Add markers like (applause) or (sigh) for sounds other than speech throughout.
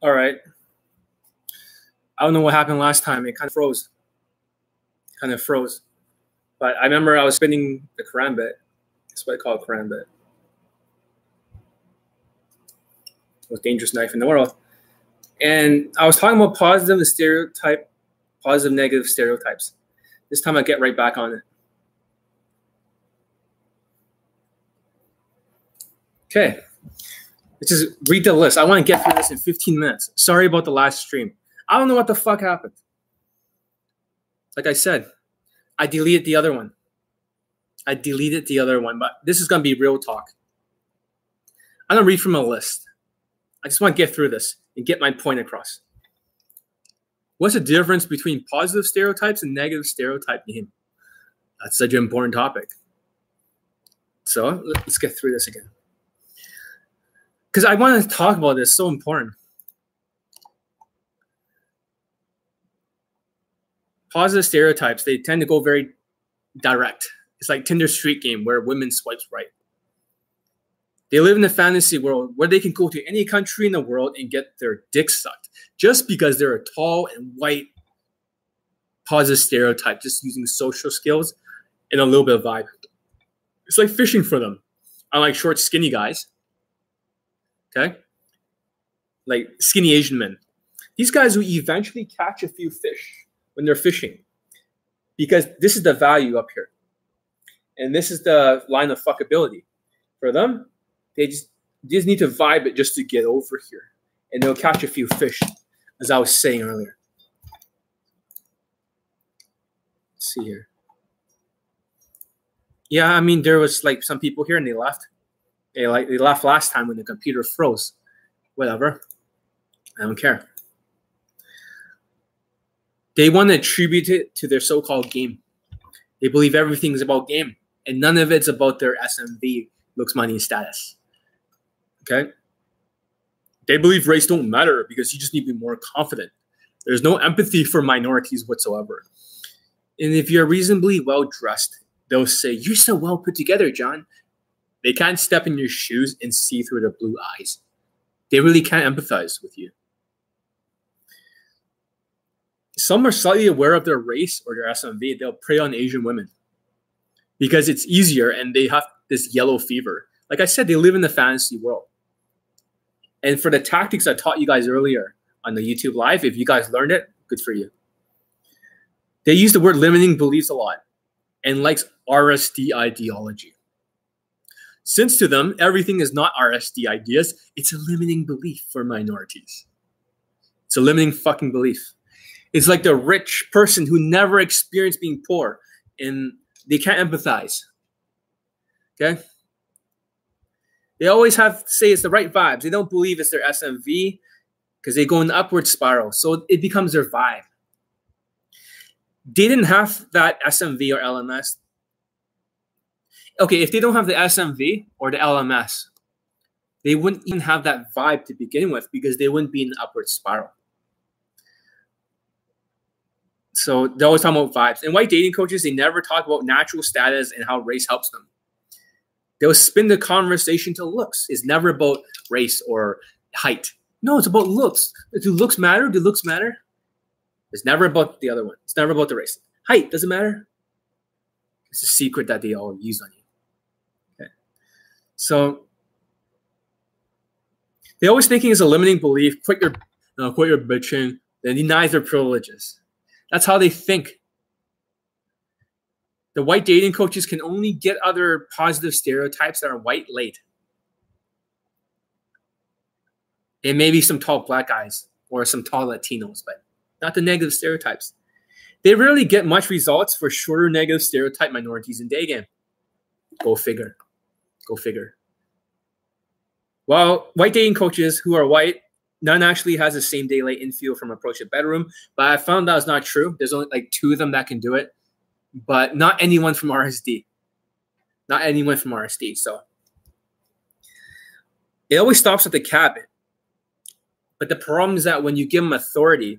All right. I don't know what happened last time. It kind of froze. Kind of froze. But I remember I was spinning the karambit. That's what I call a karambit. Most dangerous knife in the world. And I was talking about positive and stereotype, positive, negative stereotypes. This time I get right back on it. Okay. Just read the list. I want to get through this in 15 minutes. Sorry about the last stream. I don't know what the fuck happened. Like I said, I deleted the other one. I deleted the other one, but this is going to be real talk. I don't read from a list. I just want to get through this and get my point across. What's the difference between positive stereotypes and negative stereotyping? That's such an important topic. So let's get through this again. Because I want to talk about this, so important. positive stereotypes they tend to go very direct. It's like tinder street game where women swipes right. They live in a fantasy world where they can go to any country in the world and get their dick sucked just because they're a tall and white positive stereotype just using social skills and a little bit of vibe. It's like fishing for them. I like short skinny guys okay like skinny asian men these guys will eventually catch a few fish when they're fishing because this is the value up here. And this is the line of fuckability. For them, they just, they just need to vibe it just to get over here. And they'll catch a few fish, as I was saying earlier. Let's see here. Yeah, I mean, there was like some people here and they left. They like they left last time when the computer froze. Whatever. I don't care. They want to attribute it to their so-called game. They believe everything is about game, and none of it's about their SMV looks, money, status. Okay. They believe race don't matter because you just need to be more confident. There's no empathy for minorities whatsoever. And if you're reasonably well dressed, they'll say, You're so well put together, John. They can't step in your shoes and see through their blue eyes. They really can't empathize with you some are slightly aware of their race or their SMV. They'll prey on Asian women because it's easier and they have this yellow fever. Like I said, they live in the fantasy world. And for the tactics I taught you guys earlier on the YouTube live, if you guys learned it, good for you. They use the word limiting beliefs a lot and likes RSD ideology. Since to them, everything is not RSD ideas, it's a limiting belief for minorities. It's a limiting fucking belief. It's like the rich person who never experienced being poor and they can't empathize. Okay? They always have to say it's the right vibes. They don't believe it's their SMV because they go in the upward spiral. So it becomes their vibe. They didn't have that SMV or LMS. Okay, if they don't have the SMV or the LMS, they wouldn't even have that vibe to begin with because they wouldn't be in the upward spiral. So they always talk about vibes. And white dating coaches, they never talk about natural status and how race helps them. They'll spin the conversation to looks. It's never about race or height. No, it's about looks. Do looks matter? Do looks matter? It's never about the other one. It's never about the race. Height doesn't matter. It's a secret that they all use on you. So they always thinking is a limiting belief. Quit your, uh, quit your bitching. They deny their privileges. That's how they think. The white dating coaches can only get other positive stereotypes that are white late. And maybe some tall black guys or some tall Latinos, but not the negative stereotypes. They rarely get much results for shorter negative stereotype minorities in day game. Go figure. Go figure. Well, white dating coaches who are white None actually has the same daylight infield from approach a bedroom, but I found that was not true. There's only like two of them that can do it, but not anyone from RSD. Not anyone from RSD. So it always stops at the cabin. But the problem is that when you give them authority,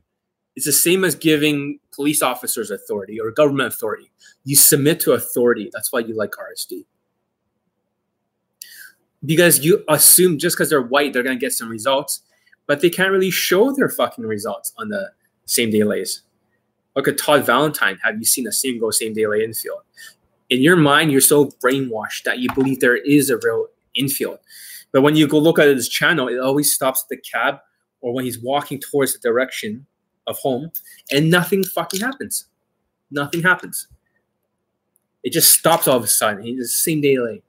it's the same as giving police officers authority or government authority. You submit to authority. That's why you like RSD. Because you assume just because they're white, they're going to get some results but they can't really show their fucking results on the same day lays. Look at Todd Valentine. Have you seen a single same day lay infield? In your mind, you're so brainwashed that you believe there is a real infield. But when you go look at his channel, it always stops at the cab or when he's walking towards the direction of home, and nothing fucking happens. Nothing happens. It just stops all of a sudden. He's the same day lay.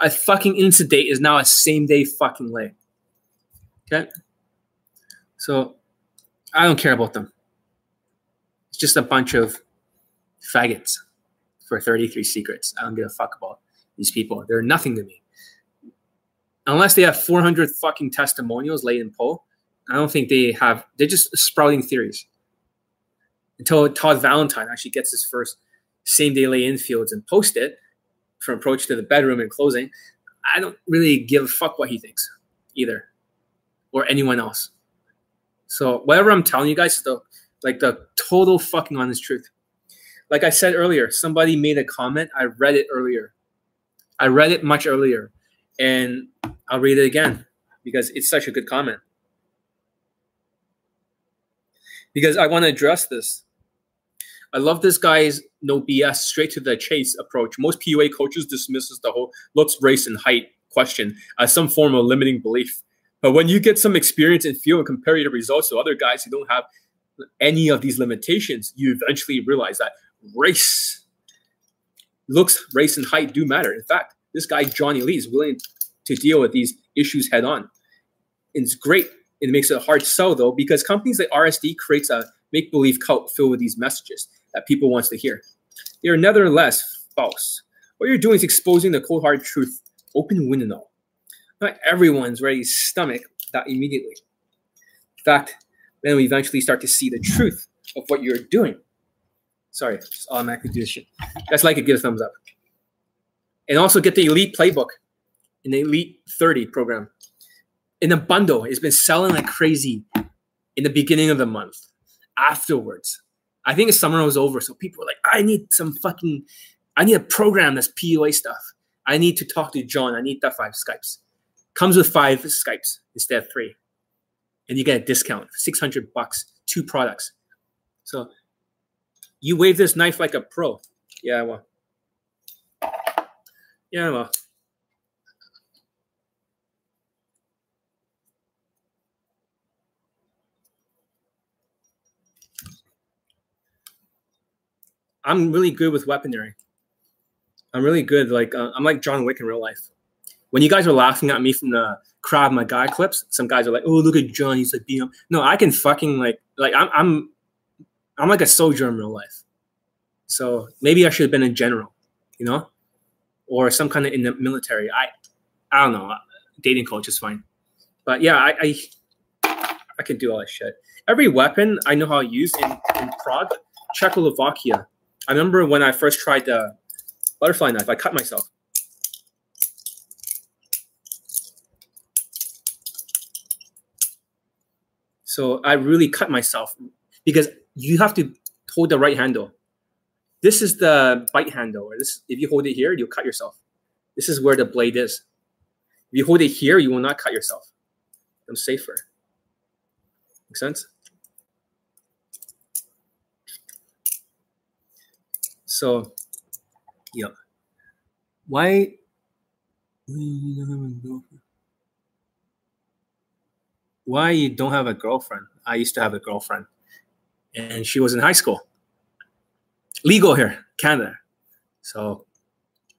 A fucking incident is now a same day fucking lay. Okay? So I don't care about them. It's just a bunch of faggots for 33 secrets. I don't give a fuck about these people. They're nothing to me. Unless they have 400 fucking testimonials laid in poll, I don't think they have. They're just sprouting theories. Until Todd Valentine actually gets his first same day lay infields and post it from approach to the bedroom and closing, I don't really give a fuck what he thinks either or anyone else. So whatever I'm telling you guys, the like the total fucking honest truth. Like I said earlier, somebody made a comment. I read it earlier. I read it much earlier, and I'll read it again because it's such a good comment. Because I want to address this. I love this guy's no BS, straight to the chase approach. Most PUA coaches dismisses the whole looks, race, and height question as some form of limiting belief. But when you get some experience and feel and compare your results to other guys who don't have any of these limitations, you eventually realize that race, looks, race, and height do matter. In fact, this guy Johnny Lee is willing to deal with these issues head on. It's great. It makes it a hard sell though, because companies like RSD creates a make believe cult filled with these messages that people wants to hear. They are nevertheless false. What you're doing is exposing the cold hard truth, open window. Not everyone's ready to stomach that immediately. In fact, then we eventually start to see the truth of what you're doing. Sorry, just automatically do this shit. That's like it, give a thumbs up. And also get the Elite Playbook the Elite 30 program. In a bundle, it's been selling like crazy in the beginning of the month. Afterwards, I think the summer was over, so people were like, I need some fucking, I need a program that's PUA stuff. I need to talk to John. I need that five Skypes. Comes with five Skypes instead of three. And you get a discount, 600 bucks, two products. So you wave this knife like a pro. Yeah, well. Yeah, well. I'm really good with weaponry. I'm really good. Like uh, I'm like John Wick in real life. When you guys are laughing at me from the Krav Maga clips, some guys are like, "Oh, look at John. He's like being up." No, I can fucking like like I'm I'm I'm like a soldier in real life. So maybe I should have been a general, you know, or some kind of in the military. I I don't know. Dating coach is fine, but yeah, I I, I can do all that shit. Every weapon I know how to use in, in Prague, Czechoslovakia. I remember when I first tried the butterfly knife, I cut myself. So I really cut myself because you have to hold the right handle. This is the bite handle. This, if you hold it here, you'll cut yourself. This is where the blade is. If you hold it here, you will not cut yourself. I'm safer. Make sense? So, yeah. Why? Why you don't have a girlfriend? I used to have a girlfriend, and she was in high school. Legal here, Canada. So,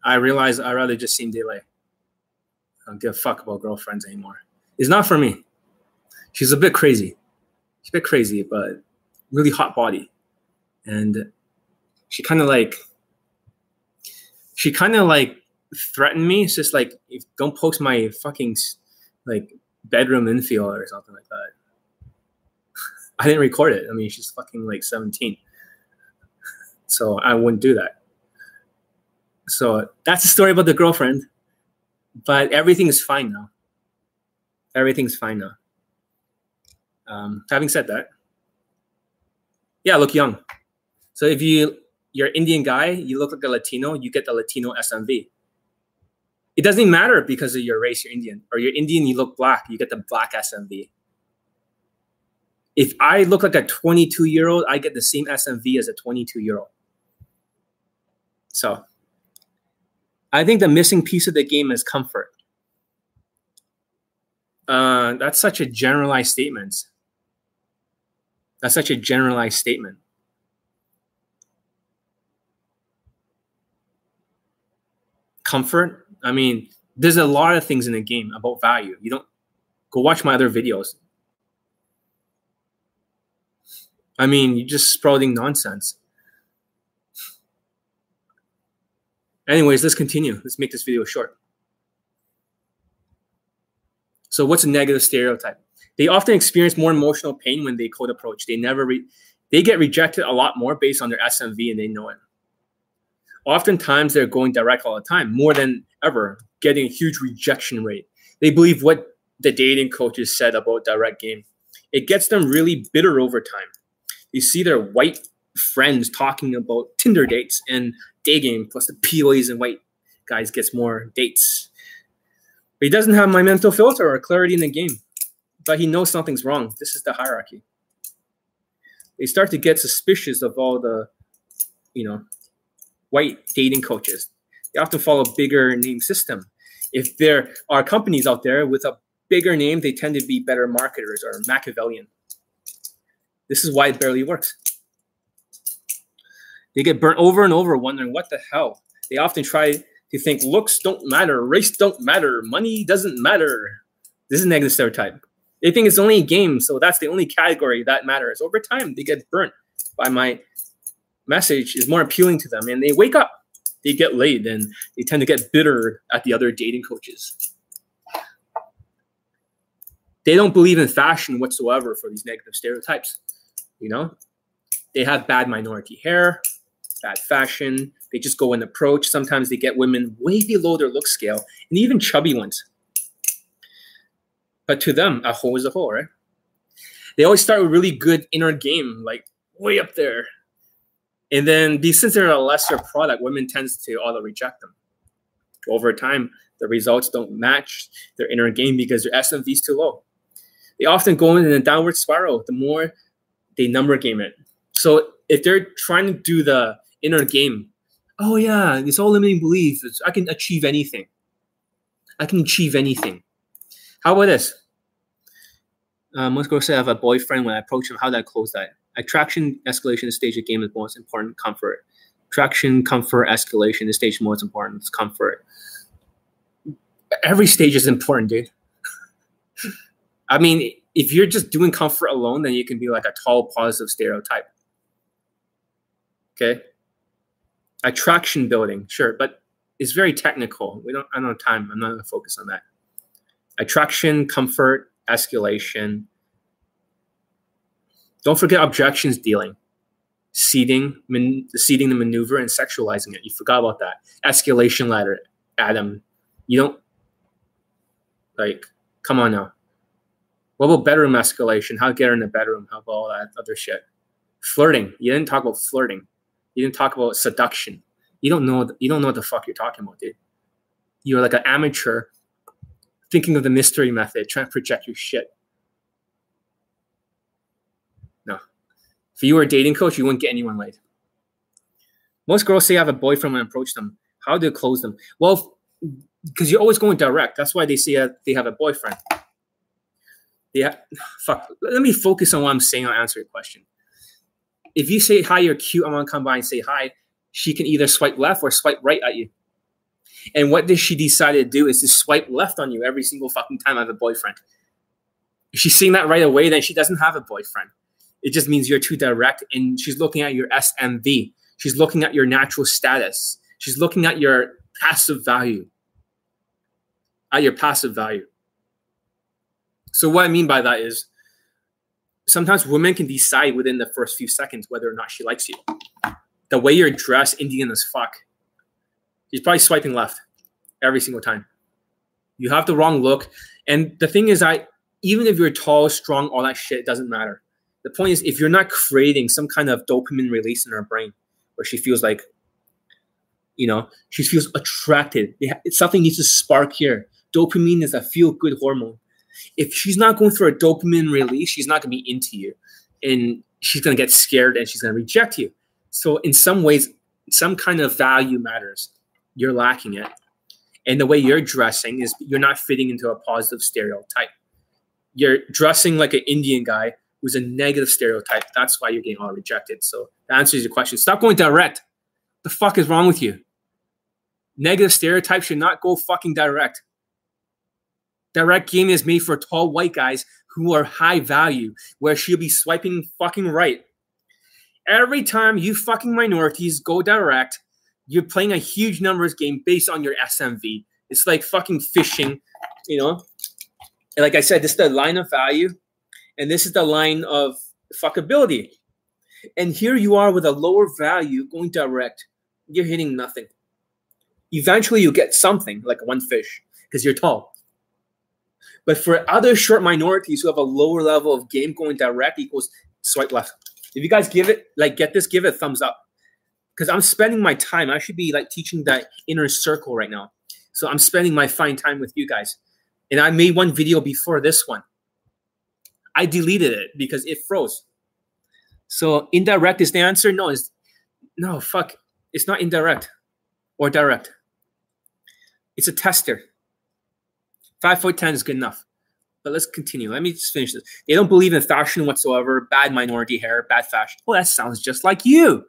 I realized I rather just see delay. I don't give a fuck about girlfriends anymore. It's not for me. She's a bit crazy. She's a bit crazy, but really hot body, and she kind of like she kind of like threatened me. It's just like if, don't post my fucking like bedroom infield or something like that. (laughs) I didn't record it. I mean, she's fucking like 17. So I wouldn't do that. So that's the story about the girlfriend. But everything is fine now. Everything's fine now. Um, having said that, yeah, I look young. So if you you're Indian guy, you look like a Latino, you get the Latino SMV. It doesn't matter because of your race, you're Indian, or you're Indian, you look black, you get the black SMV. If I look like a 22 year old, I get the same SMV as a 22 year old. So I think the missing piece of the game is comfort. Uh, that's such a generalized statement. That's such a generalized statement. Comfort. I mean, there's a lot of things in the game about value. You don't go watch my other videos. I mean, you're just sprouting nonsense. Anyways, let's continue. Let's make this video short. So, what's a negative stereotype? They often experience more emotional pain when they code approach. They never re- they get rejected a lot more based on their SMV and they know it. Oftentimes, they're going direct all the time, more than ever, getting a huge rejection rate. They believe what the dating coaches said about direct game. It gets them really bitter over time. You see their white friends talking about Tinder dates and day game, plus the PUAs and white guys gets more dates. But he doesn't have my mental filter or clarity in the game. But he knows something's wrong. This is the hierarchy. They start to get suspicious of all the, you know, white dating coaches. They often follow a bigger name system. If there are companies out there with a bigger name, they tend to be better marketers or Machiavellian. This is why it barely works. They get burnt over and over wondering what the hell. They often try to think looks don't matter, race don't matter, money doesn't matter. This is negative stereotype. They think it's only a game, so that's the only category that matters. Over time, they get burnt by my message is more appealing to them and they wake up. They get laid and they tend to get bitter at the other dating coaches. They don't believe in fashion whatsoever for these negative stereotypes. You know, they have bad minority hair, bad fashion. They just go and approach. Sometimes they get women way below their look scale, and even chubby ones. But to them, a hoe is a hoe, right? They always start with really good inner game, like way up there. And then, since they're a lesser product, women tends to auto reject them. Over time, the results don't match their inner game because their SMV is too low. They often go in a downward spiral the more they number game it. So if they're trying to do the inner game. Oh yeah, it's all limiting belief. It's, I can achieve anything. I can achieve anything. How about this? Um, let's go say I have a boyfriend. When I approach him, how do I close that? Attraction, escalation, the stage of game is most important. Comfort, attraction, comfort, escalation. The stage most important. It's comfort. Every stage is important, dude. (laughs) I mean, if you're just doing comfort alone, then you can be like a tall positive stereotype. Okay attraction building, sure, but it's very technical. We don't. I don't have time. I'm not going to focus on that. Attraction, comfort, escalation. Don't forget objections dealing, seeding, man, seeding the maneuver, and sexualizing it. You forgot about that. Escalation ladder, Adam. You don't like. Come on now. What about bedroom escalation? How to get her in the bedroom? How about all that other shit? Flirting. You didn't talk about flirting. You didn't talk about seduction. You don't know. You don't know what the fuck you're talking about, dude. You're like an amateur thinking of the mystery method, trying to project your shit. No. If you were a dating coach, you wouldn't get anyone laid. Most girls say I have a boyfriend when I approach them. How do you close them? Well, because you're always going direct. That's why they say they have a boyfriend. Yeah, (sighs) fuck. Let me focus on what I'm saying. I'll answer your question if you say hi, you're cute, I want to come by and say hi, she can either swipe left or swipe right at you. And what does she decide to do is to swipe left on you every single fucking time I have a boyfriend. If she's seeing that right away, then she doesn't have a boyfriend. It just means you're too direct and she's looking at your SMV. She's looking at your natural status. She's looking at your passive value. At your passive value. So what I mean by that is sometimes women can decide within the first few seconds whether or not she likes you. The way you're dressed, Indian as fuck. She's probably swiping left every single time. You have the wrong look. And the thing is, I even if you're tall, strong, all that shit doesn't matter. The point is, if you're not creating some kind of dopamine release in her brain where she feels like, you know, she feels attracted, something needs to spark here. Dopamine is a feel good hormone. If she's not going through a dopamine release, she's not going to be into you. And she's going to get scared and she's going to reject you. So, in some ways, some kind of value matters. You're lacking it. And the way you're dressing is you're not fitting into a positive stereotype. You're dressing like an Indian guy who's a negative stereotype. That's why you're getting all rejected. So, that answers your question. Stop going direct. The fuck is wrong with you? Negative stereotypes should not go fucking direct. Direct game is made for tall white guys who are high value, where she'll be swiping fucking right. Every time you fucking minorities go direct, you're playing a huge numbers game based on your SMV. It's like fucking fishing, you know? And like I said, this is the line of value, and this is the line of fuckability. And here you are with a lower value going direct. You're hitting nothing. Eventually, you get something like one fish because you're tall. But for other short minorities who have a lower level of game going direct equals swipe left. If you guys give it, like get this, give it a thumbs up. Because I'm spending my time. I should be like teaching that inner circle right now. So I'm spending my fine time with you guys. And I made one video before this one. I deleted it because it froze. So indirect is the answer? No, it's no fuck. It's not indirect or direct. It's a tester. Five foot ten is good enough. But let's continue. Let me just finish this. They don't believe in fashion whatsoever. Bad minority hair, bad fashion. Oh, that sounds just like you.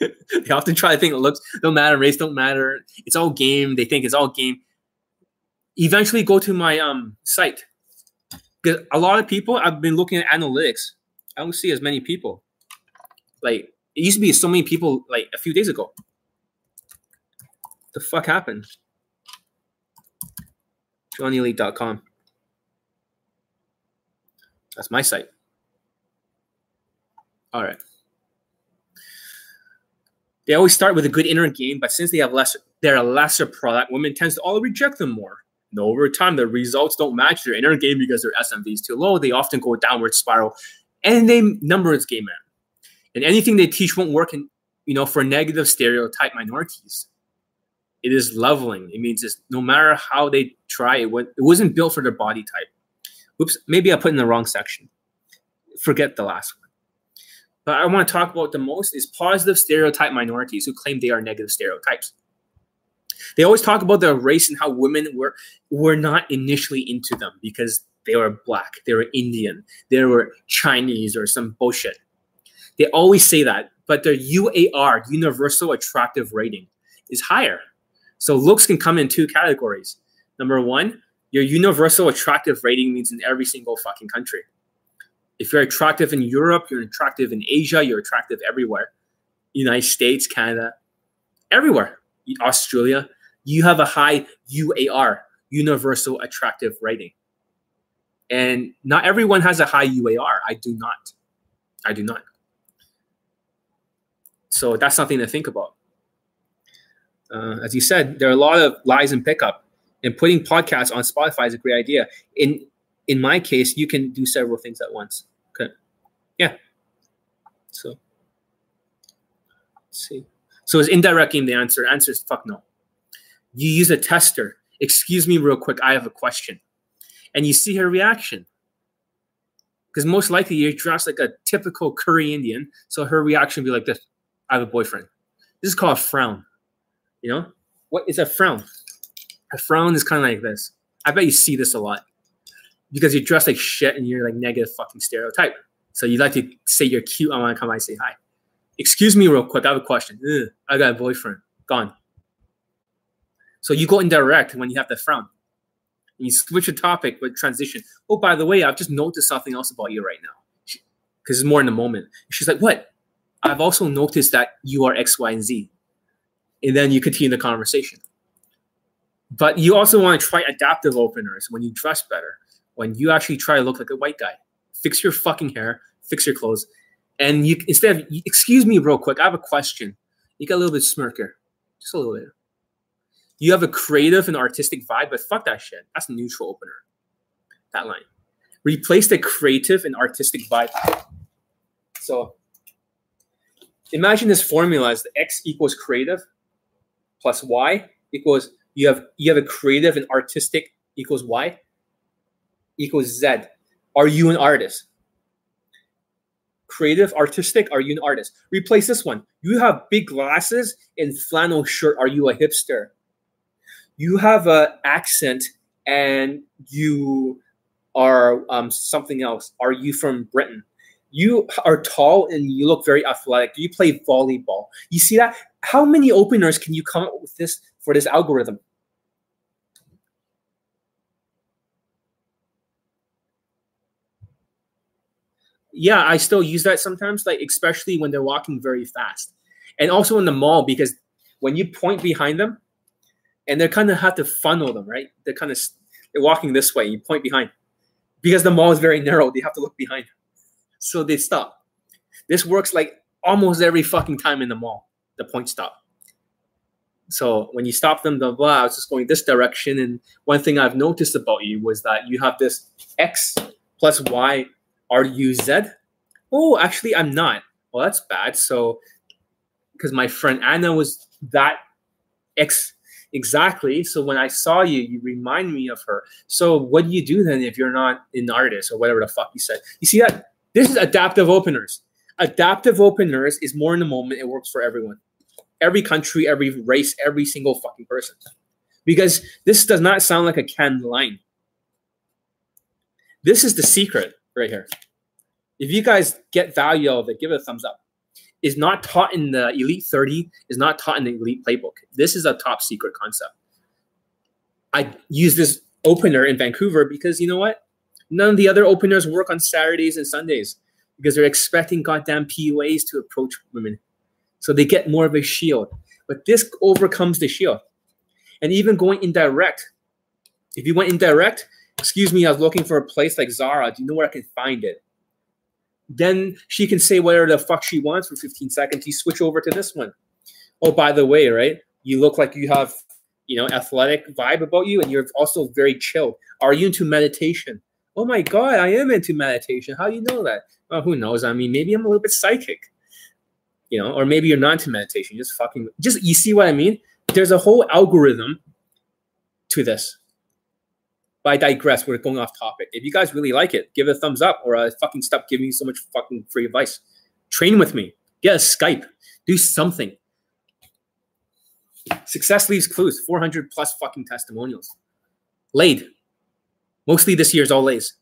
(laughs) they often try to think it looks don't matter, race don't matter. It's all game. They think it's all game. Eventually, go to my um site because a lot of people. I've been looking at analytics. I don't see as many people. Like it used to be so many people like a few days ago. The fuck happened? JohnnyElite.com. That's my site. All right. They always start with a good inner game, but since they have less, they're a lesser product. Women tends to all reject them more. And over time, the results don't match their inner game because their SMV is too low. They often go downward spiral, and they numbers game man. And anything they teach won't work in, you know, for negative stereotype minorities. It is leveling. It means it's no matter how they try, it, it wasn't built for their body type. Oops, maybe I put in the wrong section. Forget the last one. But I want to talk about the most is positive stereotype minorities who claim they are negative stereotypes. They always talk about their race and how women were were not initially into them because they were black, they were Indian, they were Chinese or some bullshit. They always say that, but their UAR, universal attractive rating, is higher. So looks can come in two categories. Number one, your universal attractive rating means in every single fucking country. If you're attractive in Europe, you're attractive in Asia, you're attractive everywhere. United States, Canada, everywhere. Australia, you have a high UAR, universal attractive rating. And not everyone has a high UAR. I do not. I do not. So that's something to think about uh, as you said, there are a lot of lies in pickup, and putting podcasts on Spotify is a great idea. In in my case, you can do several things at once. Okay, yeah. So let's see. So is indirect game the answer? Answer is fuck no. You use a tester. Excuse me, real quick. I have a question, and you see her reaction. Because most likely you're dressed like a typical Curry Indian, so her reaction will be like this: "I have a boyfriend." This is called a frown. You know, what is a frown? A frown is kind of like this. I bet you see this a lot because you're dressed like shit and you're like negative fucking stereotype. So you like to say you're cute. I want to come by and say hi. Excuse me, real quick. I have a question. Ugh, I got a boyfriend. Gone. So you go indirect when you have the frown. And you switch the topic with transition. Oh, by the way, I've just noticed something else about you right now. Because it's more in the moment. She's like, What? I've also noticed that you are X, Y, and Z and then you continue the conversation. But you also want to try adaptive openers when you dress better, when you actually try to look like a white guy. Fix your fucking hair, fix your clothes, and you instead of excuse me real quick, I have a question. You got a little bit smirker, just a little bit. You have a creative and artistic vibe, but fuck that shit. That's a neutral opener. That line. Replace the creative and artistic vibe. So imagine this formula is the x equals creative plus y equals you have you have a creative and artistic equals y. equals Z. Are you an artist? Creative, artistic, are you an artist? Replace this one. You have big glasses and flannel shirt. Are you a hipster? You have an accent and you are um, something else. Are you from Britain? You are tall and you look very athletic. Do you play volleyball? You see that? How many openers can you come up with this for this algorithm? Yeah, I still use that sometimes, like especially when they're walking very fast, and also in the mall because when you point behind them, and they're kind of have to funnel them, right? They're kind of they're walking this way. You point behind because the mall is very narrow. They have to look behind, so they stop. This works like almost every fucking time in the mall. The point stop. So when you stop them, blah blah. I was just going this direction, and one thing I've noticed about you was that you have this x plus y are you Zed? Oh, actually, I'm not. Well, that's bad. So, because my friend Anna was that X exactly. So when I saw you, you remind me of her. So what do you do then if you're not an artist or whatever the fuck you said? You see that? This is adaptive openers. Adaptive openers is more in the moment. It works for everyone, every country, every race, every single fucking person. Because this does not sound like a canned line. This is the secret right here. If you guys get value out of it, give it a thumbs up. Is not taught in the Elite 30, is not taught in the Elite Playbook. This is a top secret concept. I use this opener in Vancouver because you know what? None of the other openers work on Saturdays and Sundays because they're expecting goddamn PUAs to approach women. So they get more of a shield. But this overcomes the shield. And even going indirect, if you went indirect, excuse me, I was looking for a place like Zara. Do you know where I can find it? Then she can say whatever the fuck she wants for 15 seconds. You switch over to this one. Oh, by the way, right? You look like you have, you know, athletic vibe about you, and you're also very chill. Are you into meditation? Oh my god, I am into meditation. How do you know that? Well, who knows? I mean, maybe I'm a little bit psychic, you know, or maybe you're not into meditation. Just fucking, just you see what I mean? There's a whole algorithm to this. But I digress. We're going off topic. If you guys really like it, give it a thumbs up or uh, fucking stop giving you so much fucking free advice. Train with me. Get a Skype. Do something. Success leaves clues. 400 plus fucking testimonials. Laid. Mostly this year's all lays.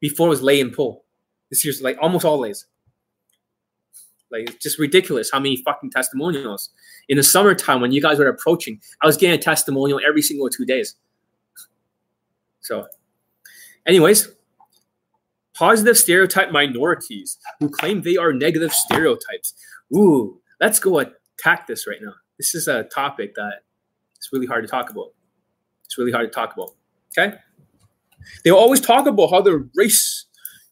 Before it was lay and pull. This year's like almost all lays. Like it's just ridiculous how many fucking testimonials. In the summertime when you guys were approaching, I was getting a testimonial every single two days. So, anyways, positive stereotype minorities who claim they are negative stereotypes. Ooh, let's go attack this right now. This is a topic that it's really hard to talk about. It's really hard to talk about. Okay. They always talk about how the race,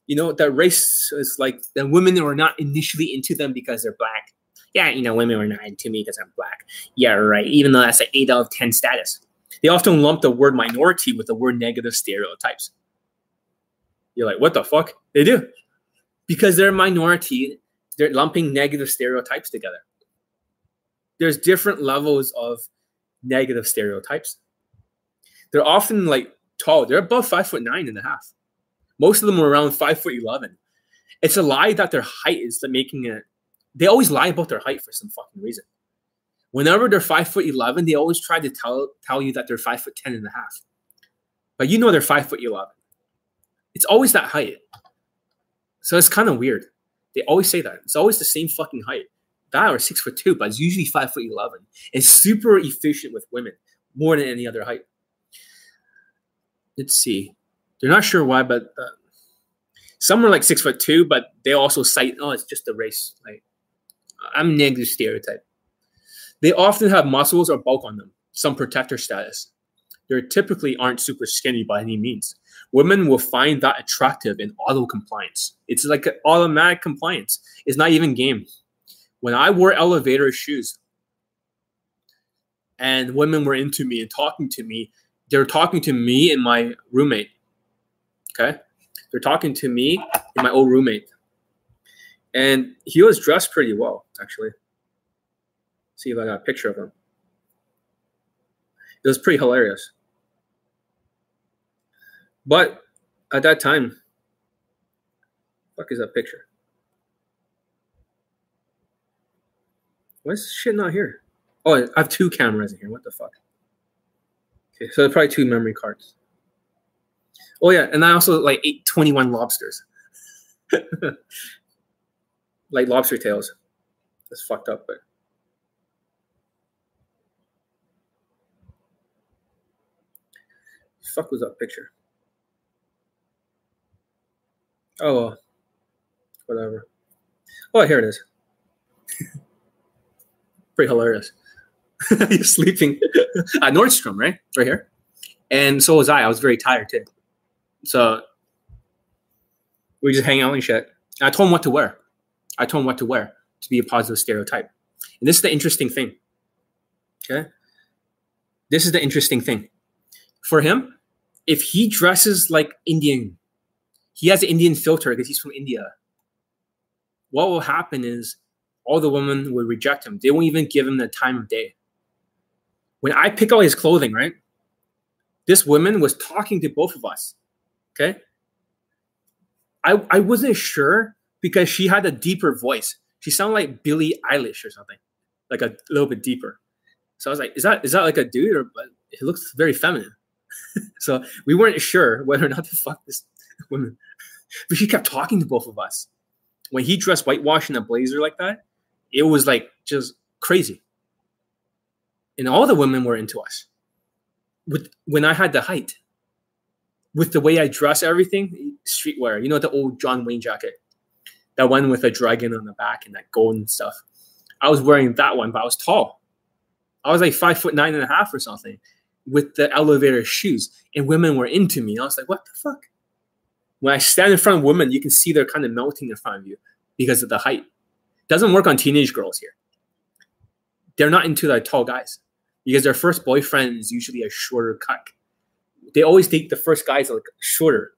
you know, that race is like the women are not initially into them because they're black. Yeah, you know, women were not into me because I'm black. Yeah, right. Even though that's an eight out of ten status. They often lump the word minority with the word negative stereotypes. You're like, what the fuck? They do. Because they're a minority, they're lumping negative stereotypes together. There's different levels of negative stereotypes. They're often like tall. They're above five foot nine and a half. Most of them are around five foot eleven. It's a lie that their height is making it. They always lie about their height for some fucking reason whenever they're five foot 11, they always try to tell, tell you that they're five foot 10 and a half. But you know they're five foot 11. It's always that height. So it's kind of weird. They always say that. It's always the same fucking height. That or six foot two, but it's usually five foot 11. It's super efficient with women, more than any other height. Let's see. They're not sure why, but uh, some are like six foot two, but they also cite, oh, it's just a race. Like, I'm negative stereotype. They often have muscles or bulk on them, some protector status. They typically aren't super skinny by any means. Women will find that attractive in auto compliance. It's like automatic compliance. It's not even game. When I wore elevator shoes and women were into me and talking to me, they're talking to me and my roommate. Okay? They're talking to me and my old roommate. And he was dressed pretty well, actually see if I got a picture of him. It was pretty hilarious. But at that time, fuck is that picture? Why is shit not here? Oh, I have two cameras in here. What the fuck? Okay, so probably two memory cards. Oh yeah, and I also like ate 21 lobsters. (laughs) like lobster tails. That's fucked up, but fuck was that picture? Oh well. Whatever. Oh here it is. (laughs) Pretty hilarious. (laughs) You're sleeping (laughs) at Nordstrom, right? Right here. And so was I. I was very tired too. So we just hang out and shit. I told him what to wear. I told him what to wear to be a positive stereotype. And this is the interesting thing. Okay. This is the interesting thing. For him, if he dresses like Indian, he has an Indian filter because he's from India. What will happen is all the women will reject him. They won't even give him the time of day. When I pick out his clothing, right? This woman was talking to both of us. Okay. I, I wasn't sure because she had a deeper voice. She sounded like Billie Eilish or something, like a little bit deeper. So I was like, is that is that like a dude or but it looks very feminine. (laughs) so we weren't sure whether or not to fuck this woman. (laughs) But she kept talking to both of us. When he dressed whitewash in a blazer like that, it was like just crazy. And all the women were into us. With when I had the height, with the way I dress, everything streetwear. You know the old John Wayne jacket, that one with a dragon on the back and that golden stuff. I was wearing that one, but I was tall. I was like five foot nine and a half or something, with the elevator shoes, and women were into me. I was like, what the fuck? When I stand in front of women, you can see they're kind of melting in front of you because of the height. Doesn't work on teenage girls here. They're not into like tall guys because their first boyfriend is usually a shorter cuck. They always think the first guy's like shorter.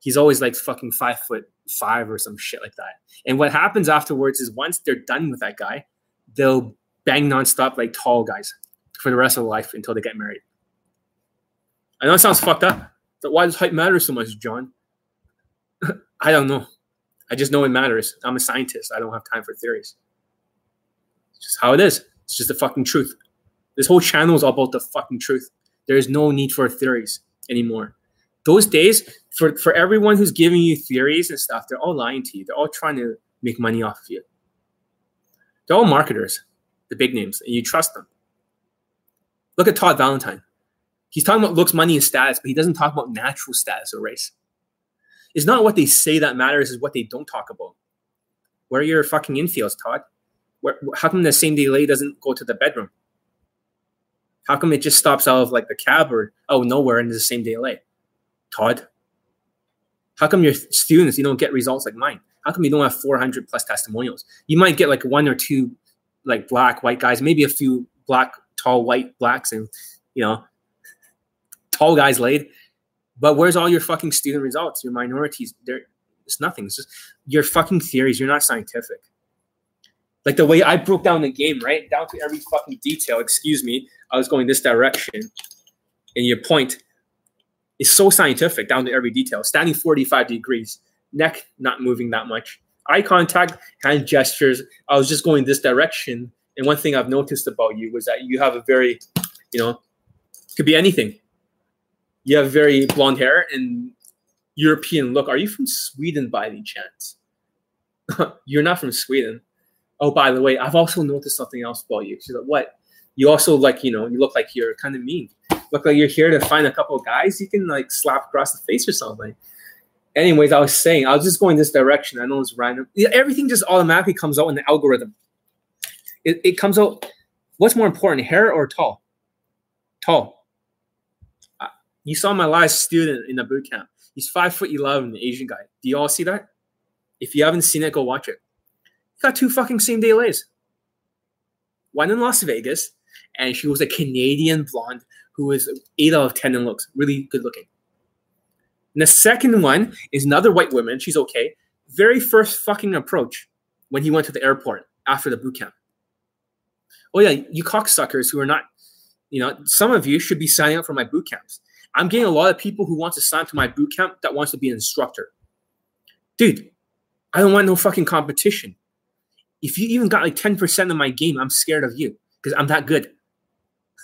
He's always like fucking five foot five or some shit like that. And what happens afterwards is once they're done with that guy, they'll bang nonstop like tall guys for the rest of their life until they get married. I know it sounds fucked up, but why does height matter so much, John? (laughs) I don't know. I just know it matters. I'm a scientist. I don't have time for theories. It's just how it is. It's just the fucking truth. This whole channel is all about the fucking truth. There is no need for theories anymore. Those days, for, for everyone who's giving you theories and stuff, they're all lying to you. They're all trying to make money off of you. They're all marketers, the big names, and you trust them. Look at Todd Valentine. He's talking about looks, money, and status, but he doesn't talk about natural status or race. It's not what they say that matters, is what they don't talk about. Where are your fucking infields, Todd? Where, how come the same delay doesn't go to the bedroom? How come it just stops out of like the cab or oh nowhere in the same delay? Todd? How come your students you don't get results like mine? How come you don't have 400 plus testimonials? You might get like one or two like black white guys, maybe a few black tall white blacks and you know tall guys laid. But where's all your fucking student results? Your minorities, there it's nothing. It's just your fucking theories. You're not scientific. Like the way I broke down the game, right? Down to every fucking detail. Excuse me. I was going this direction. And your point is so scientific down to every detail. Standing 45 degrees, neck not moving that much, eye contact, hand gestures. I was just going this direction. And one thing I've noticed about you was that you have a very, you know, could be anything. You have very blonde hair and European look. Are you from Sweden by any chance? (laughs) You're not from Sweden. Oh, by the way, I've also noticed something else about you. She's like, what? You also like, you know, you look like you're kind of mean. Look like you're here to find a couple of guys you can like slap across the face or something. Anyways, I was saying, I was just going this direction. I know it's random. Everything just automatically comes out in the algorithm. It, it comes out. What's more important, hair or tall? Tall. You saw my last student in the boot camp. He's five foot eleven, Asian guy. Do you all see that? If you haven't seen it, go watch it. He got two fucking same day lays. One in Las Vegas, and she was a Canadian blonde who was eight out of ten in looks, really good looking. And the second one is another white woman. She's okay. Very first fucking approach when he went to the airport after the boot camp. Oh yeah, you cocksuckers who are not, you know, some of you should be signing up for my boot camps. I'm getting a lot of people who want to sign to my boot camp that wants to be an instructor. Dude, I don't want no fucking competition. If you even got like 10% of my game, I'm scared of you because I'm that good.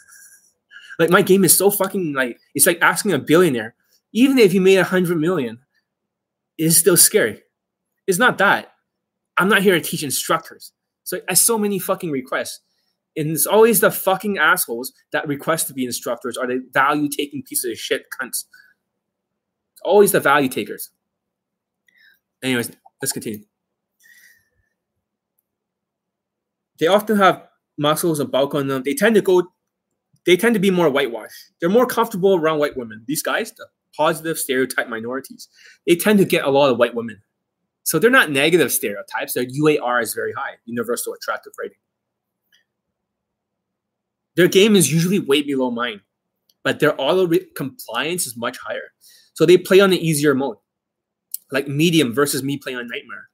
(laughs) like my game is so fucking like it's like asking a billionaire, even if you made a hundred million, it's still scary. It's not that. I'm not here to teach instructors. So I so many fucking requests. And it's always the fucking assholes that request to be instructors are the value taking pieces of shit cunts. Always the value takers. Anyways, let's continue. They often have muscles and bulk on them. They tend to go, they tend to be more whitewashed. They're more comfortable around white women. These guys, the positive stereotype minorities, they tend to get a lot of white women. So they're not negative stereotypes. Their UAR is very high, universal attractive rating. Their game is usually way below mine, but their auto re- compliance is much higher. So they play on the easier mode, like medium versus me playing on nightmare.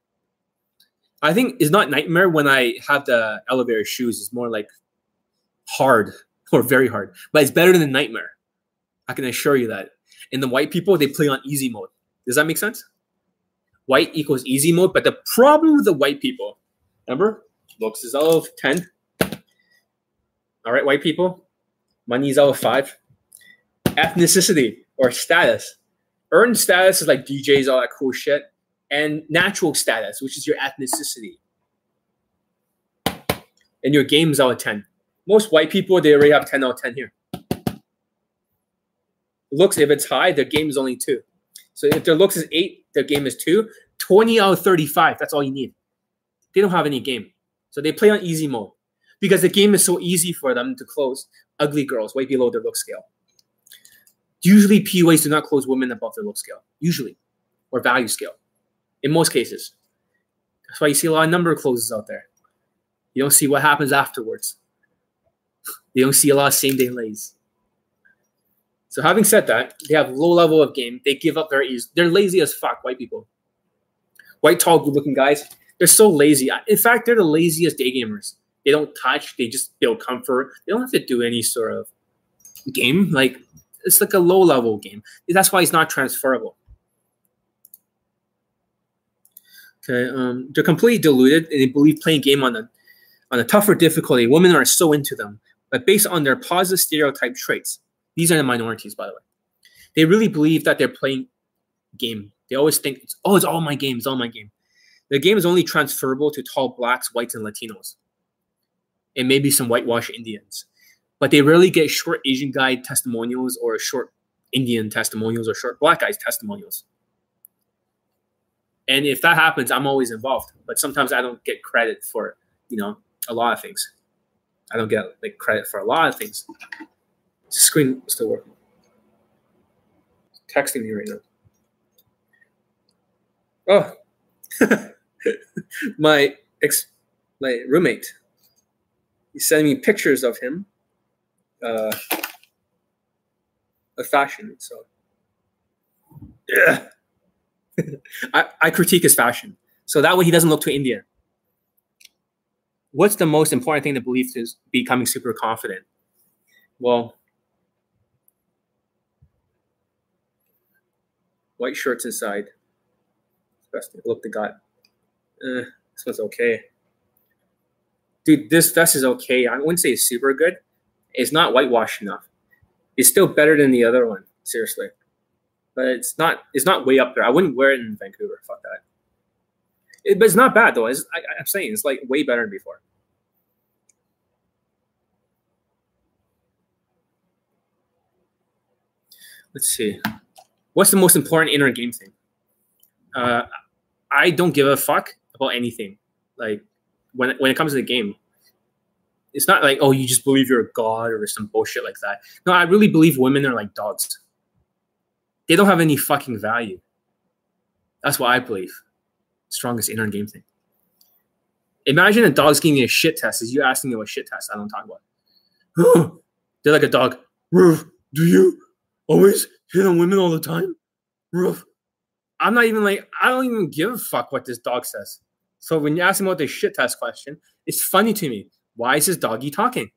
I think it's not nightmare when I have the elevator shoes. It's more like hard (laughs) or very hard, but it's better than nightmare. I can assure you that. In the white people, they play on easy mode. Does that make sense? White equals easy mode, but the problem with the white people, remember, looks is of 10, all right, white people, money is out of five. Ethnicity or status. Earned status is like DJs, all that cool shit. And natural status, which is your ethnicity. And your game's out of 10. Most white people, they already have 10 out of 10 here. Looks, if it's high, their game is only two. So if their looks is eight, their game is two. 20 out of 35, that's all you need. They don't have any game. So they play on easy mode because the game is so easy for them to close ugly girls way below their look scale. Usually, PUAs do not close women above their look scale, usually, or value scale, in most cases. That's why you see a lot of number of closes out there. You don't see what happens afterwards. You don't see a lot of same day lays. So, having said that, they have low level of game. They give up very easy. They're lazy as fuck, white people. White, tall, good looking guys. They're so lazy. In fact, they're the laziest day gamers. They don't touch. They just build comfort. They don't have to do any sort of game. Like it's like a low level game. That's why it's not transferable. Okay, um, they're completely deluded and they believe playing game on a on a tougher difficulty. Women are so into them, but based on their positive stereotype traits, these are the minorities, by the way. They really believe that they're playing game. They always think, "Oh, it's all my game. It's all my game." The game is only transferable to tall blacks, whites, and Latinos and maybe some whitewash Indians. But they rarely get short Asian guy testimonials or short Indian testimonials or short black guys testimonials. And if that happens, I'm always involved. But sometimes I don't get credit for, you know, a lot of things. I don't get like credit for a lot of things. Screen still working. Texting me right now. Oh, (laughs) my ex, my roommate he's sending me pictures of him uh, of fashion. So, yeah, (laughs) I, I critique his fashion. So that way he doesn't look too Indian. What's the most important thing to believe is becoming super confident? Well, white shirts inside. Best look the gut. Eh, this one's okay dude, this vest is okay. I wouldn't say it's super good. It's not whitewashed enough. It's still better than the other one, seriously. But it's not. It's not way up there. I wouldn't wear it in Vancouver. Fuck that. It, but it's not bad though. It's, I, I'm saying it's like way better than before. Let's see. What's the most important inner game thing? Uh, I don't give a fuck about anything. Like when when it comes to the game, it's not like oh you just believe you're a god or some bullshit like that. No, I really believe women are like dogs. They don't have any fucking value. That's what I believe. Strongest inner game thing. Imagine a dog's giving you a shit test Is you asking you a shit test. I don't talk about. (gasps) They're like a dog. Roof, do you always hit on women all the time? Roof. I'm not even like I don't even give a fuck what this dog says. So when you ask him about the shit test question, it's funny to me. Why is this doggy talking?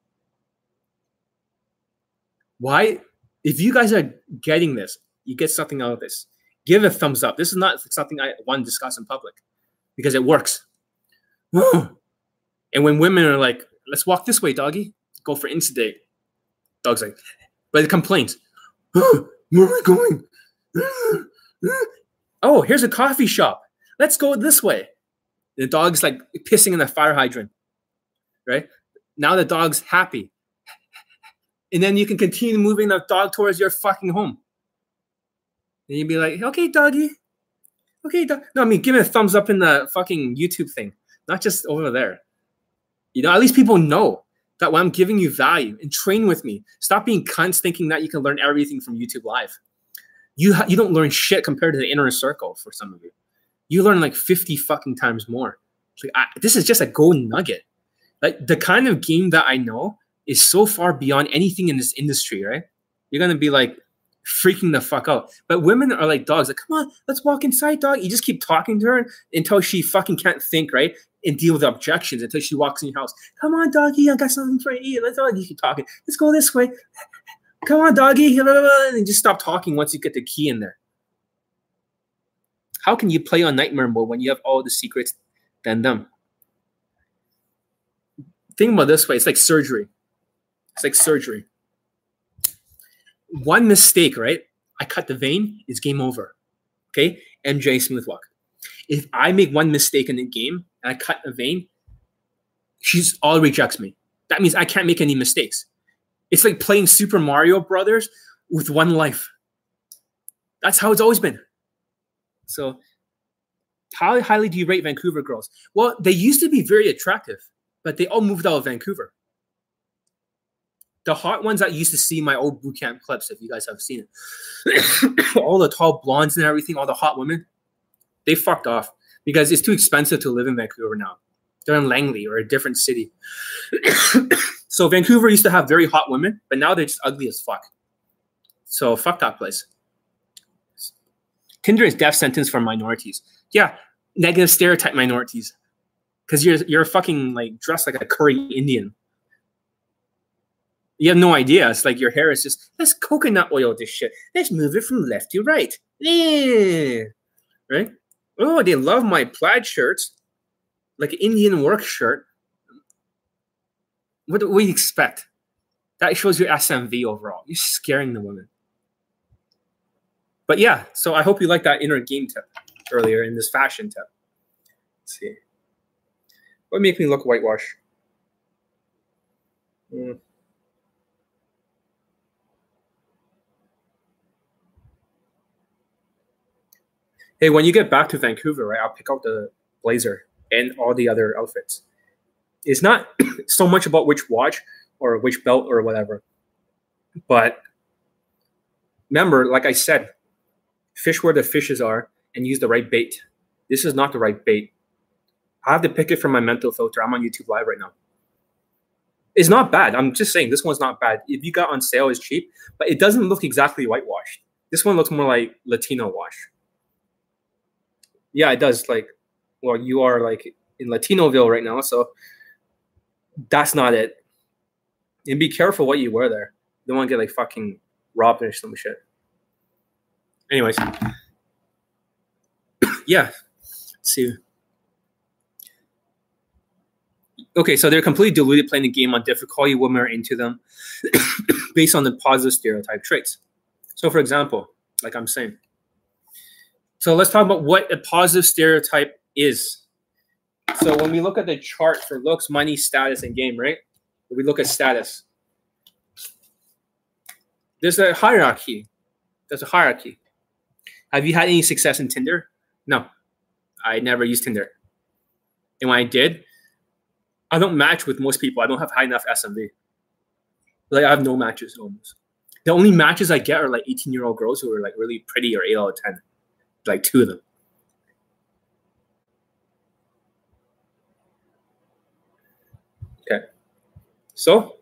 Why If you guys are getting this, you get something out of this. Give a thumbs up. This is not something I want to discuss in public because it works. (gasps) and when women are like, let's walk this way, doggy, go for insta. Dog's like, but it complains. (gasps) Where are we going? (gasps) oh, here's a coffee shop. Let's go this way. The dog's like pissing in the fire hydrant, right? Now the dog's happy. And then you can continue moving the dog towards your fucking home. And you'd be like, okay, doggy. Okay, dog. No, I mean, give me a thumbs up in the fucking YouTube thing, not just over there. You know, at least people know that when I'm giving you value and train with me, stop being cunts thinking that you can learn everything from YouTube Live. You ha- you don't learn shit compared to the inner circle for some of you. You learn like 50 fucking times more. Like, I, this is just a golden nugget. Like the kind of game that I know is so far beyond anything in this industry, right? You're gonna be like freaking the fuck out. But women are like dogs. Like, come on, let's walk inside, dog. You just keep talking to her until she fucking can't think, right? And deal with objections until she walks in your house. Come on, doggy, I got something for you. Let's all you keep talking. Let's go this way. (laughs) Come on, doggy. (laughs) And just stop talking once you get the key in there. How can you play on nightmare mode when you have all the secrets than them? Think about this way: it's like surgery. It's like surgery. One mistake, right? I cut the vein, it's game over. Okay? MJ Smoothwalk. If I make one mistake in the game and I cut a vein, she's all rejects me. That means I can't make any mistakes. It's like playing Super Mario Brothers with one life. That's how it's always been. So, how highly do you rate Vancouver girls? Well, they used to be very attractive, but they all moved out of Vancouver the hot ones I used to see my old boot camp clips, if you guys have seen it, (coughs) all the tall blondes and everything, all the hot women, they fucked off because it's too expensive to live in Vancouver now. They're in Langley or a different city. (coughs) so Vancouver used to have very hot women, but now they're just ugly as fuck. So fuck that place. Tinder is death sentence for minorities. Yeah, negative stereotype minorities. Because you're you're fucking like dressed like a curry Indian you have no idea. It's like your hair is just let's coconut oil this shit. Let's move it from left to right. Yeah. Right? Oh, they love my plaid shirts, like an Indian work shirt. What do we expect? That shows your SMV overall. You're scaring the women. But yeah, so I hope you like that inner game tip earlier in this fashion tip. Let's see. What make me look whitewash? Mm. hey, when you get back to Vancouver, right, I'll pick out the blazer and all the other outfits. It's not (coughs) so much about which watch or which belt or whatever, but remember, like I said, fish where the fishes are and use the right bait. This is not the right bait. I have to pick it from my mental filter. I'm on YouTube Live right now. It's not bad. I'm just saying this one's not bad. If you got on sale, it's cheap, but it doesn't look exactly whitewashed. This one looks more like Latino wash yeah, it does. Like, well, you are like in Latinoville right now, so that's not it. And be careful what you wear there. You don't want to get like fucking robbed or some shit. Anyways, (coughs) yeah. Let's see. Okay, so they're completely deluded playing the game on difficulty. Women are into them (coughs) based on the positive stereotype traits. So, for example, like I'm saying, so let's talk about what a positive stereotype is. So when we look at the chart for looks, money, status, and game, right? We look at status. There's a hierarchy. There's a hierarchy. Have you had any success in Tinder? No. I never used Tinder. And when I did, I don't match with most people. I don't have high enough SMV. Like I have no matches almost. The only matches I get are like 18 year old girls who are like really pretty or 8 out of 10 like two of them. Okay. So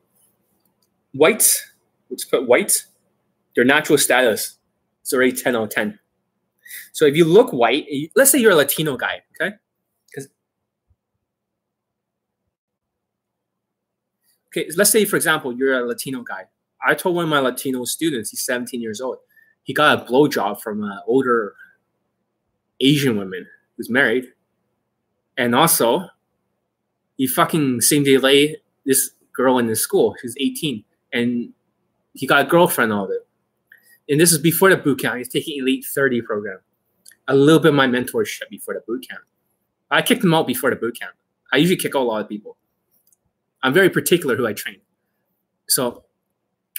whites, let's put whites, their natural status is already 10 out of 10. So if you look white, let's say you're a Latino guy, okay? Okay, let's say for example you're a Latino guy. I told one of my Latino students, he's 17 years old, he got a blowjob from an older Asian woman who's married. And also, he fucking same day lay this girl in his school. She's 18. And he got a girlfriend all of it. And this is before the boot camp. He's taking Elite 30 program. A little bit of my mentorship before the boot camp. I kicked him out before the boot camp. I usually kick out a lot of people. I'm very particular who I train. So,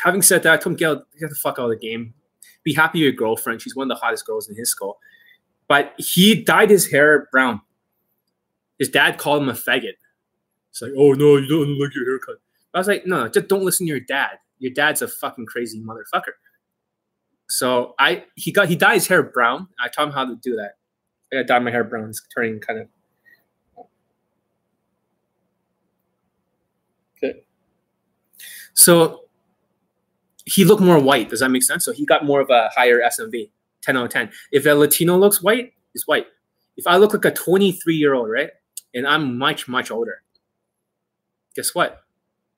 having said that, I told him, get, get the fuck out of the game. Be happy with your girlfriend. She's one of the hottest girls in his school. But he dyed his hair brown. His dad called him a faggot. It's like, oh no, you don't look your haircut. I was like, no, just don't listen to your dad. Your dad's a fucking crazy motherfucker. So I he got he dyed his hair brown. I taught him how to do that. I got dye my hair brown. It's turning kind of Good. So he looked more white. Does that make sense? So he got more of a higher SMV, 10 out of 10. If a Latino looks white, it's white. If I look like a 23 year old, right, and I'm much, much older, guess what?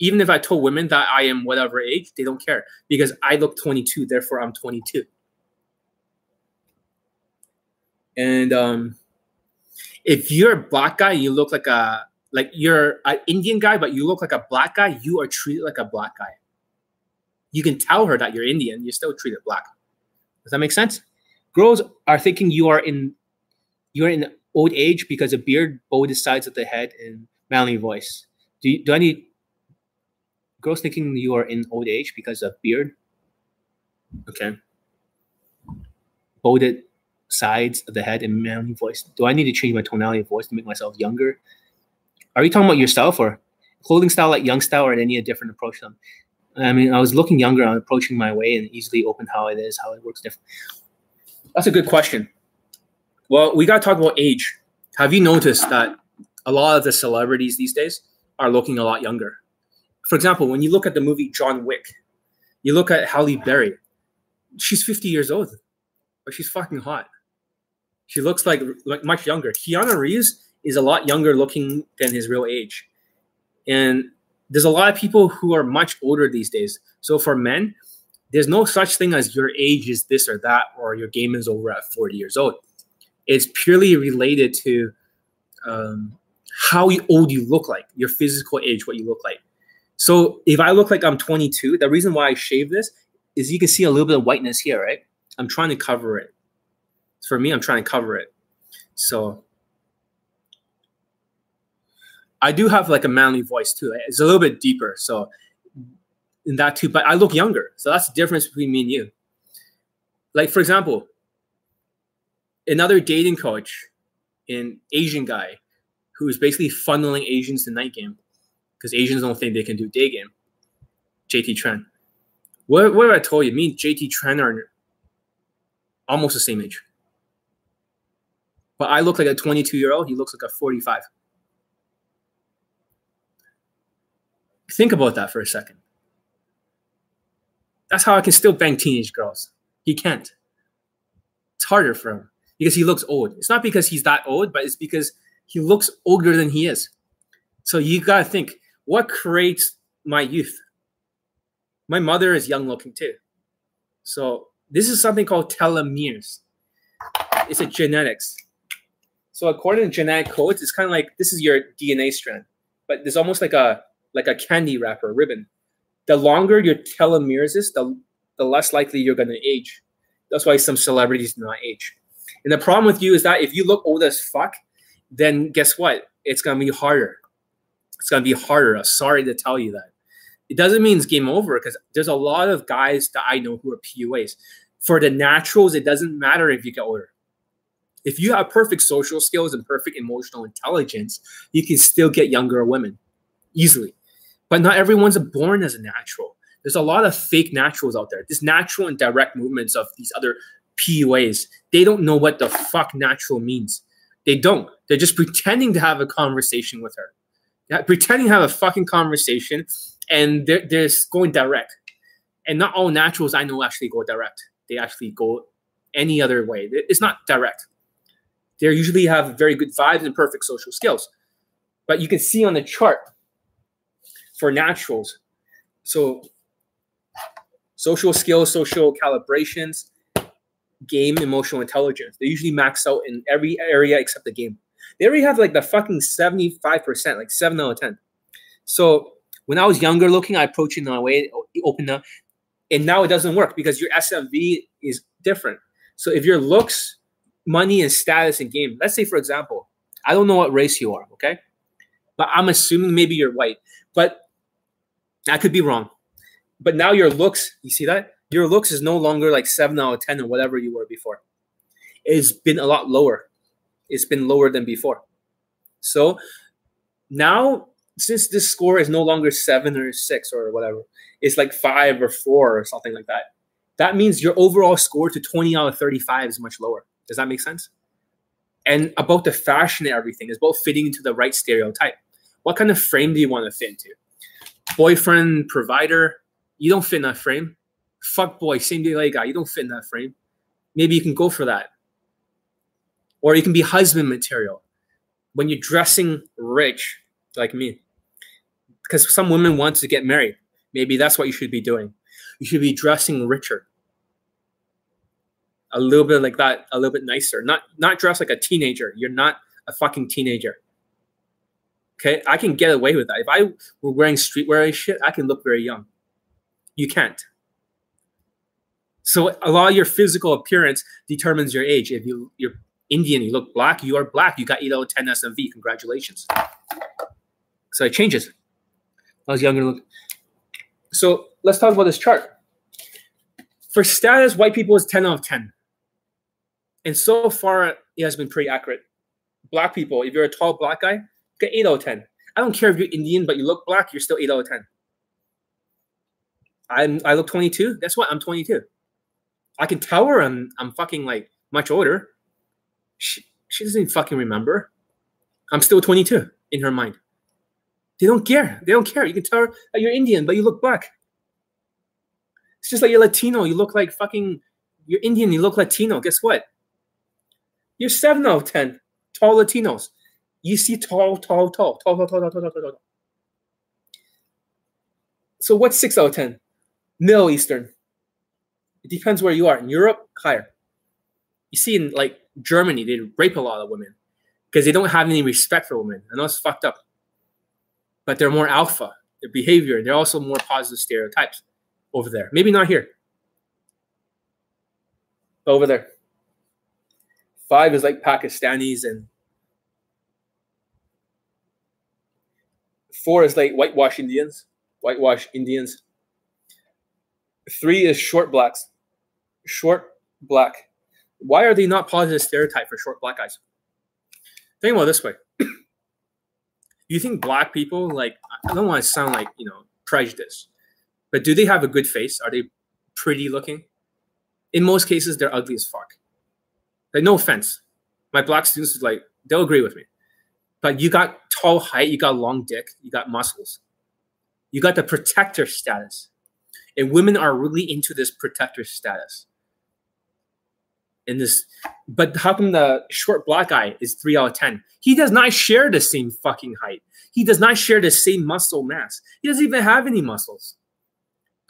Even if I told women that I am whatever age, they don't care because I look 22, therefore I'm 22. And um, if you're a black guy, you look like a like you're an Indian guy, but you look like a black guy, you are treated like a black guy. You can tell her that you're Indian, you're still treated black. Does that make sense? Girls are thinking you are in you're in old age because of beard, the sides of the head, and manly voice. Do you, do any girls thinking you are in old age because of beard? Okay. Bolded sides of the head and manly voice. Do I need to change my tonality of voice to make myself younger? Are you talking about yourself or clothing style like young style or any different approach to them? I mean, I was looking younger, I'm approaching my way and easily open how it is, how it works different. That's a good question. Well, we got to talk about age. Have you noticed that a lot of the celebrities these days are looking a lot younger? For example, when you look at the movie John Wick, you look at Halle Berry. She's 50 years old, but she's fucking hot. She looks like like much younger. Keanu Reeves is a lot younger looking than his real age. And there's a lot of people who are much older these days. So for men, there's no such thing as your age is this or that, or your game is over at 40 years old. It's purely related to um, how old you look like, your physical age, what you look like. So if I look like I'm 22, the reason why I shave this is you can see a little bit of whiteness here, right? I'm trying to cover it. For me, I'm trying to cover it. So I do have like a manly voice too. It's a little bit deeper. So in that too, but I look younger. So that's the difference between me and you. Like for example, another dating coach, an Asian guy, who is basically funneling Asians to night game because Asians don't think they can do day game. JT Tran. What, what I told you? Me and JT Tran are almost the same age. But I look like a 22 year old. He looks like a 45. Think about that for a second. That's how I can still bang teenage girls. He can't. It's harder for him because he looks old. It's not because he's that old, but it's because he looks older than he is. So you got to think what creates my youth? My mother is young looking too. So this is something called telomeres. It's a genetics. So according to genetic codes, it's kind of like this is your DNA strand, but there's almost like a like a candy wrapper ribbon. The longer your telomeres is, the, the less likely you're going to age. That's why some celebrities do not age. And the problem with you is that if you look old as fuck, then guess what? It's going to be harder. It's going to be harder. I'm sorry to tell you that. It doesn't mean it's game over because there's a lot of guys that I know who are PUAs. For the naturals, it doesn't matter if you get older. If you have perfect social skills and perfect emotional intelligence, you can still get younger women easily. But not everyone's born as a natural. There's a lot of fake naturals out there. This natural and direct movements of these other PUAs, they don't know what the fuck natural means. They don't. They're just pretending to have a conversation with her. Pretending to have a fucking conversation and they're, they're going direct. And not all naturals I know actually go direct. They actually go any other way. It's not direct. They usually have very good vibes and perfect social skills. But you can see on the chart for naturals. So social skills, social calibrations, game, emotional intelligence. They usually max out in every area except the game. They already have like the fucking 75%, like 7 out of 10. So when I was younger looking, I approached it in a way, open up, and now it doesn't work because your SMV is different. So if your looks, money, and status in game, let's say for example, I don't know what race you are, okay? But I'm assuming maybe you're white. But I could be wrong. But now your looks, you see that? Your looks is no longer like seven out of ten or whatever you were before. It's been a lot lower. It's been lower than before. So now, since this score is no longer seven or six or whatever, it's like five or four or something like that. That means your overall score to 20 out of 35 is much lower. Does that make sense? And about the fashion and everything is about fitting into the right stereotype. What kind of frame do you want to fit into? Boyfriend, provider, you don't fit in that frame. Fuck boy, same day guy, you don't fit in that frame. Maybe you can go for that. Or you can be husband material. When you're dressing rich, like me, because some women want to get married. Maybe that's what you should be doing. You should be dressing richer. A little bit like that, a little bit nicer. Not not dress like a teenager. You're not a fucking teenager. Okay, I can get away with that. If I were wearing streetwear shit, I can look very young. You can't. So a lot of your physical appearance determines your age. If you you're Indian, you look black, you are black. You got 8 out of 10 SMV. Congratulations. So it changes. I was younger. Look. So let's talk about this chart. For status, white people is 10 out of 10. And so far, it has been pretty accurate. Black people, if you're a tall black guy, get 8 out of 10. I don't care if you're Indian, but you look black, you're still 8 out of 10. I'm, I look 22. That's what? I'm 22. I can tell her I'm, I'm fucking like much older. She, she doesn't fucking remember. I'm still 22 in her mind. They don't care. They don't care. You can tell her you're Indian, but you look black. It's just like you're Latino. You look like fucking, you're Indian, you look Latino. Guess what? You're 7 out of 10 tall Latinos. You see tall, tall, tall, tall, tall, tall, tall, tall, tall, tall. So what's 6 out of 10? Middle Eastern. It depends where you are. In Europe, higher. You see, in like Germany, they rape a lot of women because they don't have any respect for women. I know it's fucked up, but they're more alpha. Their behavior, they're also more positive stereotypes over there. Maybe not here, but over there. Five is like Pakistanis, and four is like whitewash Indians. Whitewash Indians. Three is short blacks. Short black. Why are they not positive stereotype for short black guys? Think about this way. (clears throat) you think black people like I don't want to sound like you know prejudice, but do they have a good face? Are they pretty looking? In most cases, they're ugly as fuck. Like no offense, my black students like they'll agree with me, but you got tall height, you got long dick, you got muscles, you got the protector status and women are really into this protector status in this but how come the short black guy is 3 out of 10 he does not share the same fucking height. He does not share the same muscle mass. He doesn't even have any muscles.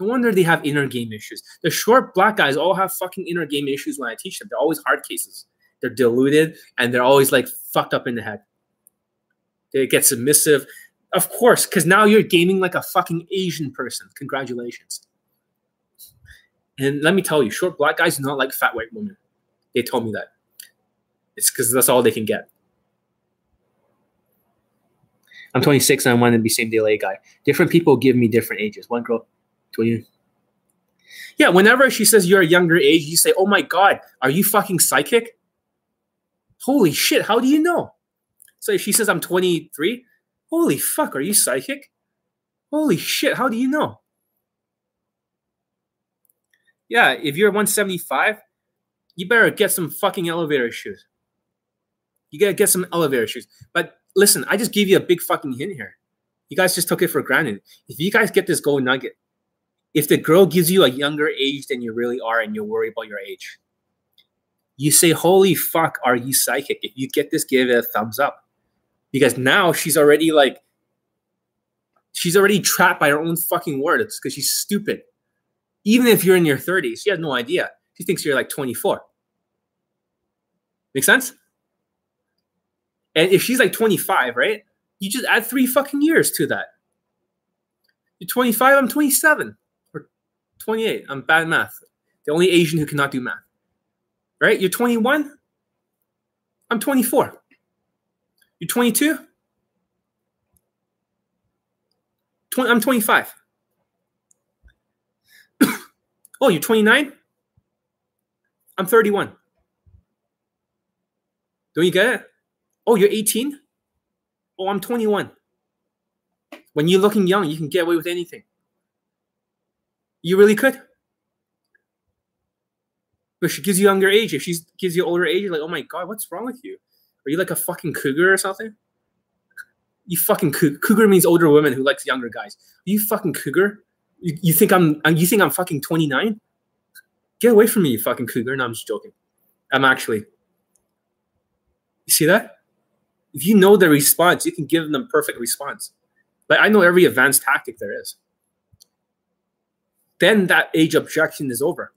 No wonder they have inner game issues. The short black guys all have fucking inner game issues when i teach them. They're always hard cases. They're deluded and they're always like fucked up in the head. They get submissive. Of course because now you're gaming like a fucking asian person. Congratulations. And let me tell you, short black guys do not like fat white women. They told me that. It's because that's all they can get. I'm 26 and I want to be same day guy. Different people give me different ages. One girl, 20. Yeah, whenever she says you're a younger age, you say, "Oh my god, are you fucking psychic?" Holy shit, how do you know? So if she says I'm 23, holy fuck, are you psychic? Holy shit, how do you know? Yeah, if you're 175, you better get some fucking elevator shoes. You gotta get some elevator shoes. But listen, I just gave you a big fucking hint here. You guys just took it for granted. If you guys get this gold nugget, if the girl gives you a younger age than you really are and you're worried about your age, you say, Holy fuck, are you psychic? If you get this, give it a thumbs up. Because now she's already like, she's already trapped by her own fucking words because she's stupid Even if you're in your 30s, she has no idea. She thinks you're like 24. Make sense? And if she's like 25, right? You just add three fucking years to that. You're 25, I'm 27. Or 28. I'm bad at math. The only Asian who cannot do math. Right? You're 21. I'm 24. You're 22. 20, I'm 25. (coughs) oh, you're 29? I'm 31. Don't you get it? Oh, you're 18? Oh, I'm 21. When you're looking young, you can get away with anything. You really could. But she gives you younger age. If she gives you older age, you're like, oh my God, what's wrong with you? Are you like a fucking cougar or something? You fucking cougar. Cougar means older women who likes younger guys. Are you fucking cougar? You, you think I'm uh, you think I'm fucking 29? Get away from me, you fucking cougar. No, I'm just joking. I'm actually. You see that? If you know the response, you can give them perfect response. Like I know every advanced tactic there is. Then that age objection is over.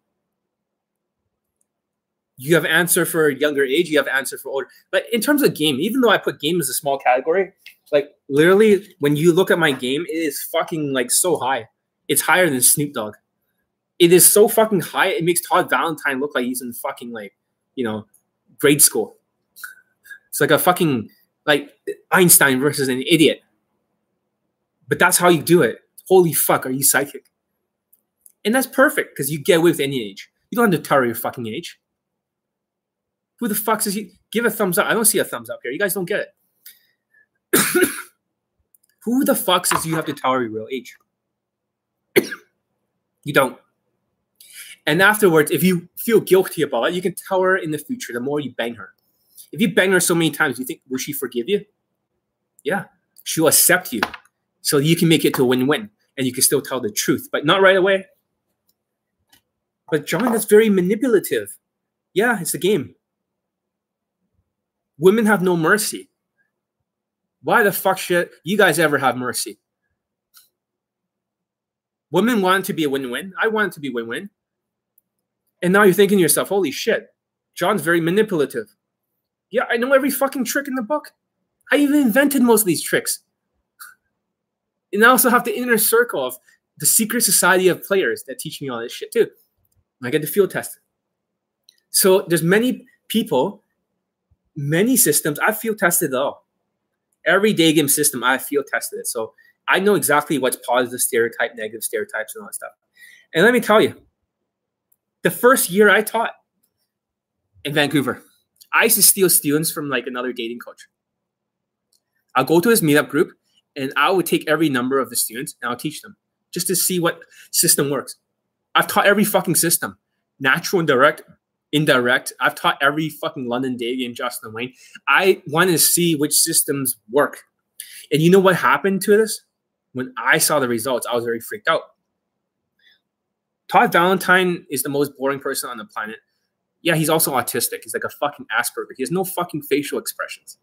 You have answer for younger age, you have answer for older. But in terms of game, even though I put game as a small category, like literally when you look at my game, it is fucking like so high. It's higher than Snoop Dogg. It is so fucking high. It makes Todd Valentine look like he's in fucking like, you know, grade school. It's like a fucking like Einstein versus an idiot. But that's how you do it. Holy fuck, are you psychic? And that's perfect because you get away with any age. You don't have to tell your fucking age. Who the fuck says you give a thumbs up? I don't see a thumbs up here. You guys don't get it. (coughs) Who the fuck says you have to tell your real age? (coughs) you don't. And afterwards, if you feel guilty about it, you can tell her in the future the more you bang her. If you bang her so many times, you think, will she forgive you? Yeah, she'll accept you. So you can make it to a win win and you can still tell the truth, but not right away. But John, that's very manipulative. Yeah, it's a game. Women have no mercy. Why the fuck should you guys ever have mercy? Women want to be a win win. I want to be win win. And now you're thinking to yourself, holy shit, John's very manipulative. Yeah, I know every fucking trick in the book. I even invented most of these tricks. And I also have the inner circle of the secret society of players that teach me all this shit too. I get the field test. So there's many people, many systems. I field tested it all. Every day game system, I field tested it. So I know exactly what's positive stereotype, negative stereotypes, and all that stuff. And let me tell you, the first year I taught in Vancouver, I used to steal students from like another dating coach. I'll go to his meetup group and I would take every number of the students and I'll teach them just to see what system works. I've taught every fucking system, natural and direct, indirect. I've taught every fucking London day game, Justin Wayne. I wanted to see which systems work. And you know what happened to this? When I saw the results, I was very freaked out. Todd Valentine is the most boring person on the planet. Yeah, he's also autistic. He's like a fucking Asperger. He has no fucking facial expressions.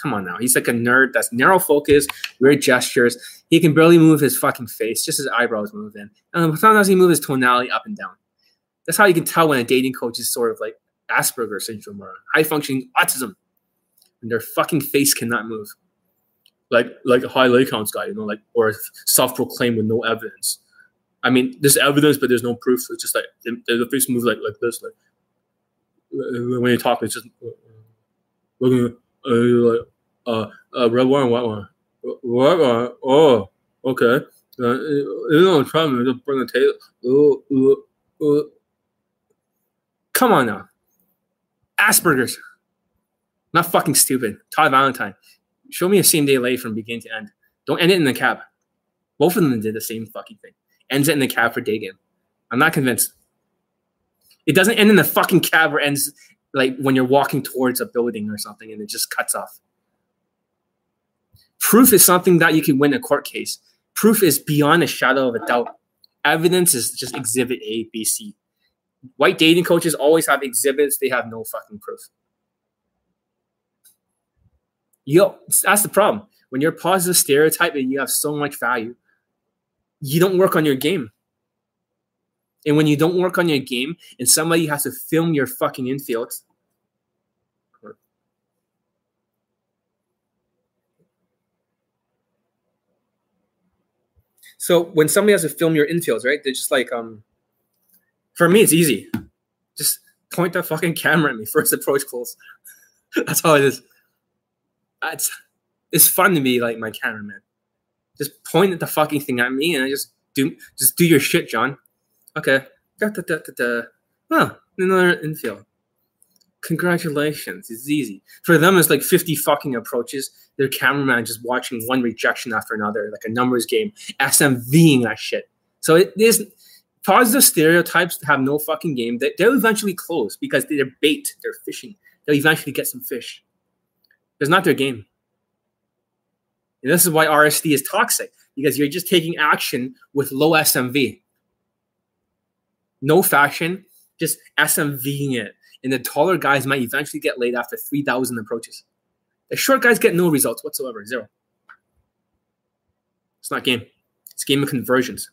Come on now. He's like a nerd that's narrow focus, weird gestures. He can barely move his fucking face, just his eyebrows move in. And sometimes he moves his tonality up and down. That's how you can tell when a dating coach is sort of like Asperger syndrome or high functioning autism. And their fucking face cannot move. Like like a high lay counts guy, you know, like or self proclaimed with no evidence. I mean, there's evidence, but there's no proof. It's just like the, the face moves like like this, like when you talk, it's just looking uh, like uh, uh, red wine, white wine, white wine. Oh, okay. Uh, you know, to just bring a taste. Uh, uh, uh. Come on now, Asperger's. Not fucking stupid. Todd Valentine. Show me a same day lay from beginning to end. Don't end it in the cab. Both of them did the same fucking thing. Ends it in the cab for day game. I'm not convinced. It doesn't end in the fucking cab or ends like when you're walking towards a building or something and it just cuts off. Proof is something that you can win a court case. Proof is beyond a shadow of a doubt. Evidence is just exhibit A, B, C. White dating coaches always have exhibits, they have no fucking proof. Yo, that's the problem. When you're positive stereotype and you have so much value, you don't work on your game And when you don't work on your game and somebody has to film your fucking infield, So when somebody has to film your infields, right? They're just like, um, for me, it's easy. Just point the fucking camera at me, first (laughs) approach close. That's all it is. It's it's fun to be like my cameraman. Just point at the fucking thing at me and I just do just do your shit, John. Okay. Da, da, da, da, da. Oh, another infield. Congratulations. It's easy. For them, it's like 50 fucking approaches. Their cameraman just watching one rejection after another, like a numbers game, SMVing that shit. So it is positive stereotypes have no fucking game. They, they'll eventually close because they're bait, they're fishing. They'll eventually get some fish. It's not their game. And this is why RSD is toxic because you're just taking action with low SMV. No fashion, just SMVing it and the taller guys might eventually get laid after 3,000 approaches. The short guys get no results whatsoever, zero. It's not game. It's game of conversions.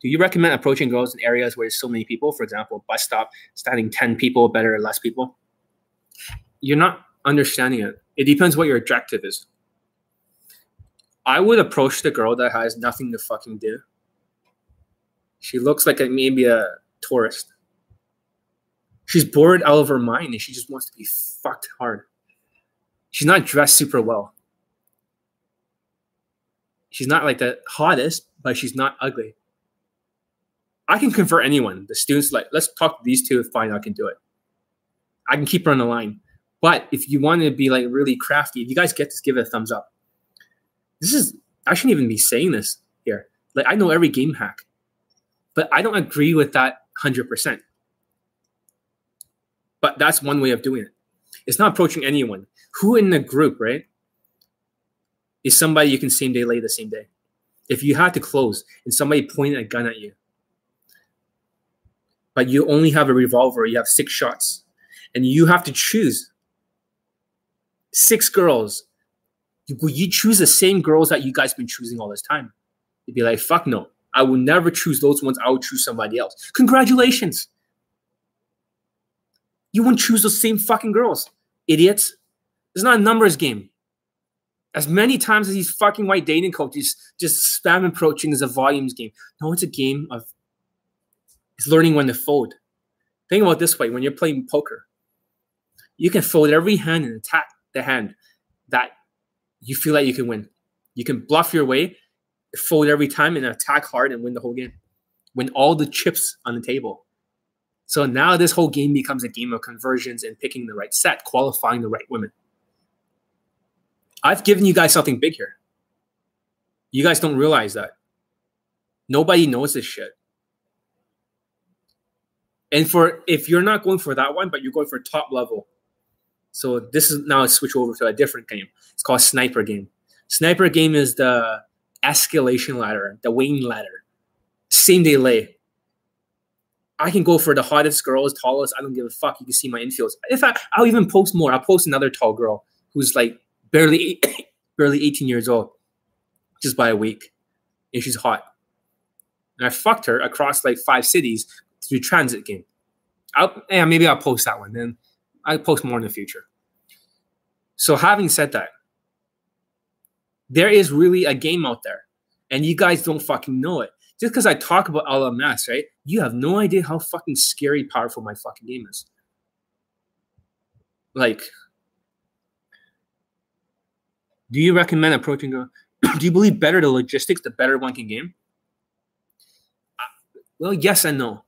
Do you recommend approaching girls in areas where there's so many people? For example, bus stop, standing 10 people, better or less people? You're not understanding it. It depends what your objective is. I would approach the girl that has nothing to fucking do. She looks like a, maybe a tourist she's bored out of her mind and she just wants to be fucked hard. She's not dressed super well. She's not like the hottest, but she's not ugly. I can convert anyone. The students like, let's talk to these two. Fine, I can do it. I can keep her on the line. But if you want to be like really crafty, if you guys get this, give it a thumbs up. This is I shouldn't even be saying this here. Like I know every game hack, but I don't agree with that hundred percent. But that's one way of doing it. It's not approaching anyone. Who in the group, right, is somebody you can same day lay the same day. If you had to close and somebody pointed a gun at you, but you only have a revolver, you have six shots, and you have to choose six girls. Would you choose the same girls that you guys been choosing all this time? You'd be like, fuck no. I will never choose those ones. I will choose somebody else. Congratulations. You won't choose those same fucking girls, idiots. It's not a numbers game. As many times as these fucking white dating coaches just spam approaching is a volumes game. No, it's a game of it's learning when to fold. Think about this way: when you're playing poker, you can fold every hand and attack the hand that you feel like you can win. You can bluff your way, fold every time, and attack hard and win the whole game. Win all the chips on the table. So now this whole game becomes a game of conversions and picking the right set, qualifying the right women. I've given you guys something big here. You guys don't realize that. Nobody knows this shit. And for if you're not going for that one, but you're going for top level. So this is now switch over to a different game. It's called Sniper Game. Sniper Game is the escalation ladder, the Wayne ladder. Same day lay. I can go for the hottest girls, tallest. I don't give a fuck. You can see my infields. In fact, I'll even post more. I'll post another tall girl who's like barely (coughs) barely 18 years old, just by a week, and she's hot. And I fucked her across like five cities through transit game. I'll, yeah, maybe I'll post that one. Then I'll post more in the future. So having said that, there is really a game out there, and you guys don't fucking know it just because I talk about LMS, right? You have no idea how fucking scary, powerful my fucking game is. Like, do you recommend approaching a? (clears throat) do you believe better the logistics, the better one can game? Uh, well, yes and no.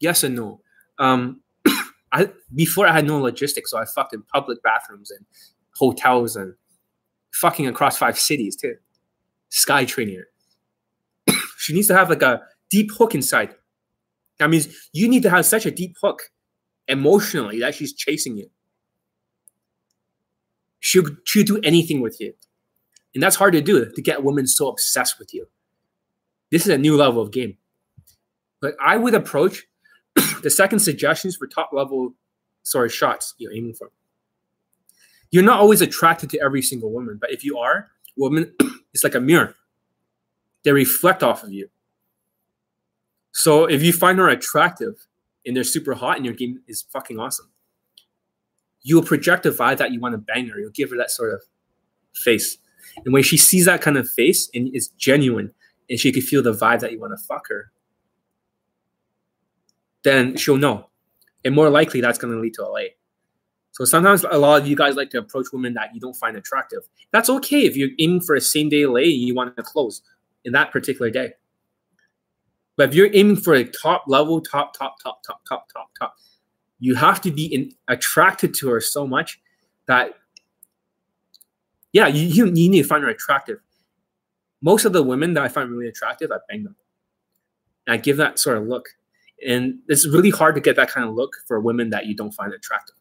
Yes and no. Um, (clears throat) I before I had no logistics, so I fucked in public bathrooms and hotels and fucking across five cities too. Sky training (coughs) she needs to have like a deep hook inside. That means you need to have such a deep hook emotionally that she's chasing you. She'll, she'll do anything with you. And that's hard to do to get a woman so obsessed with you. This is a new level of game. But I would approach (coughs) the second suggestions for top level, sorry, shots you're aiming for. You're not always attracted to every single woman, but if you are, woman, (clears throat) it's like a mirror they reflect off of you. So if you find her attractive and they're super hot and your game is fucking awesome, you'll project a vibe that you want to bang her. You'll give her that sort of face. And when she sees that kind of face and it's genuine and she can feel the vibe that you want to fuck her, then she'll know. And more likely that's going to lead to a lay. So sometimes a lot of you guys like to approach women that you don't find attractive. That's okay if you're aiming for a same day lay and you want to close in that particular day. But if you're aiming for a top level, top, top, top, top, top, top, top, you have to be in, attracted to her so much that, yeah, you, you, need to find her attractive. Most of the women that I find really attractive, I bang them. And I give that sort of look. And it's really hard to get that kind of look for women that you don't find attractive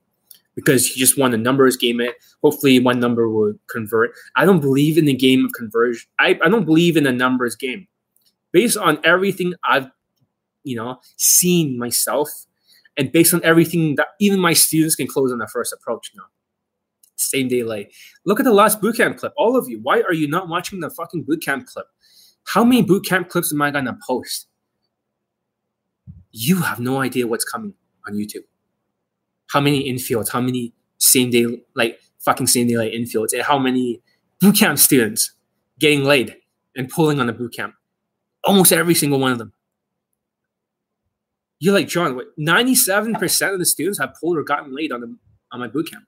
because you just want a numbers game it. Hopefully, one number will convert. I don't believe in the game of conversion. I, I don't believe in a numbers game based on everything I've, you know, seen myself, and based on everything that even my students can close on the first approach now. Same day lay. Look at the last bootcamp clip. All of you, why are you not watching the fucking bootcamp clip? How many bootcamp clips am I gonna post? You have no idea what's coming on YouTube. How many infields? How many same day like fucking same day like infields? And how many bootcamp students getting laid and pulling on the bootcamp? Almost every single one of them. You're like, John, what, 97% of the students have pulled or gotten laid on, the, on my bootcamp.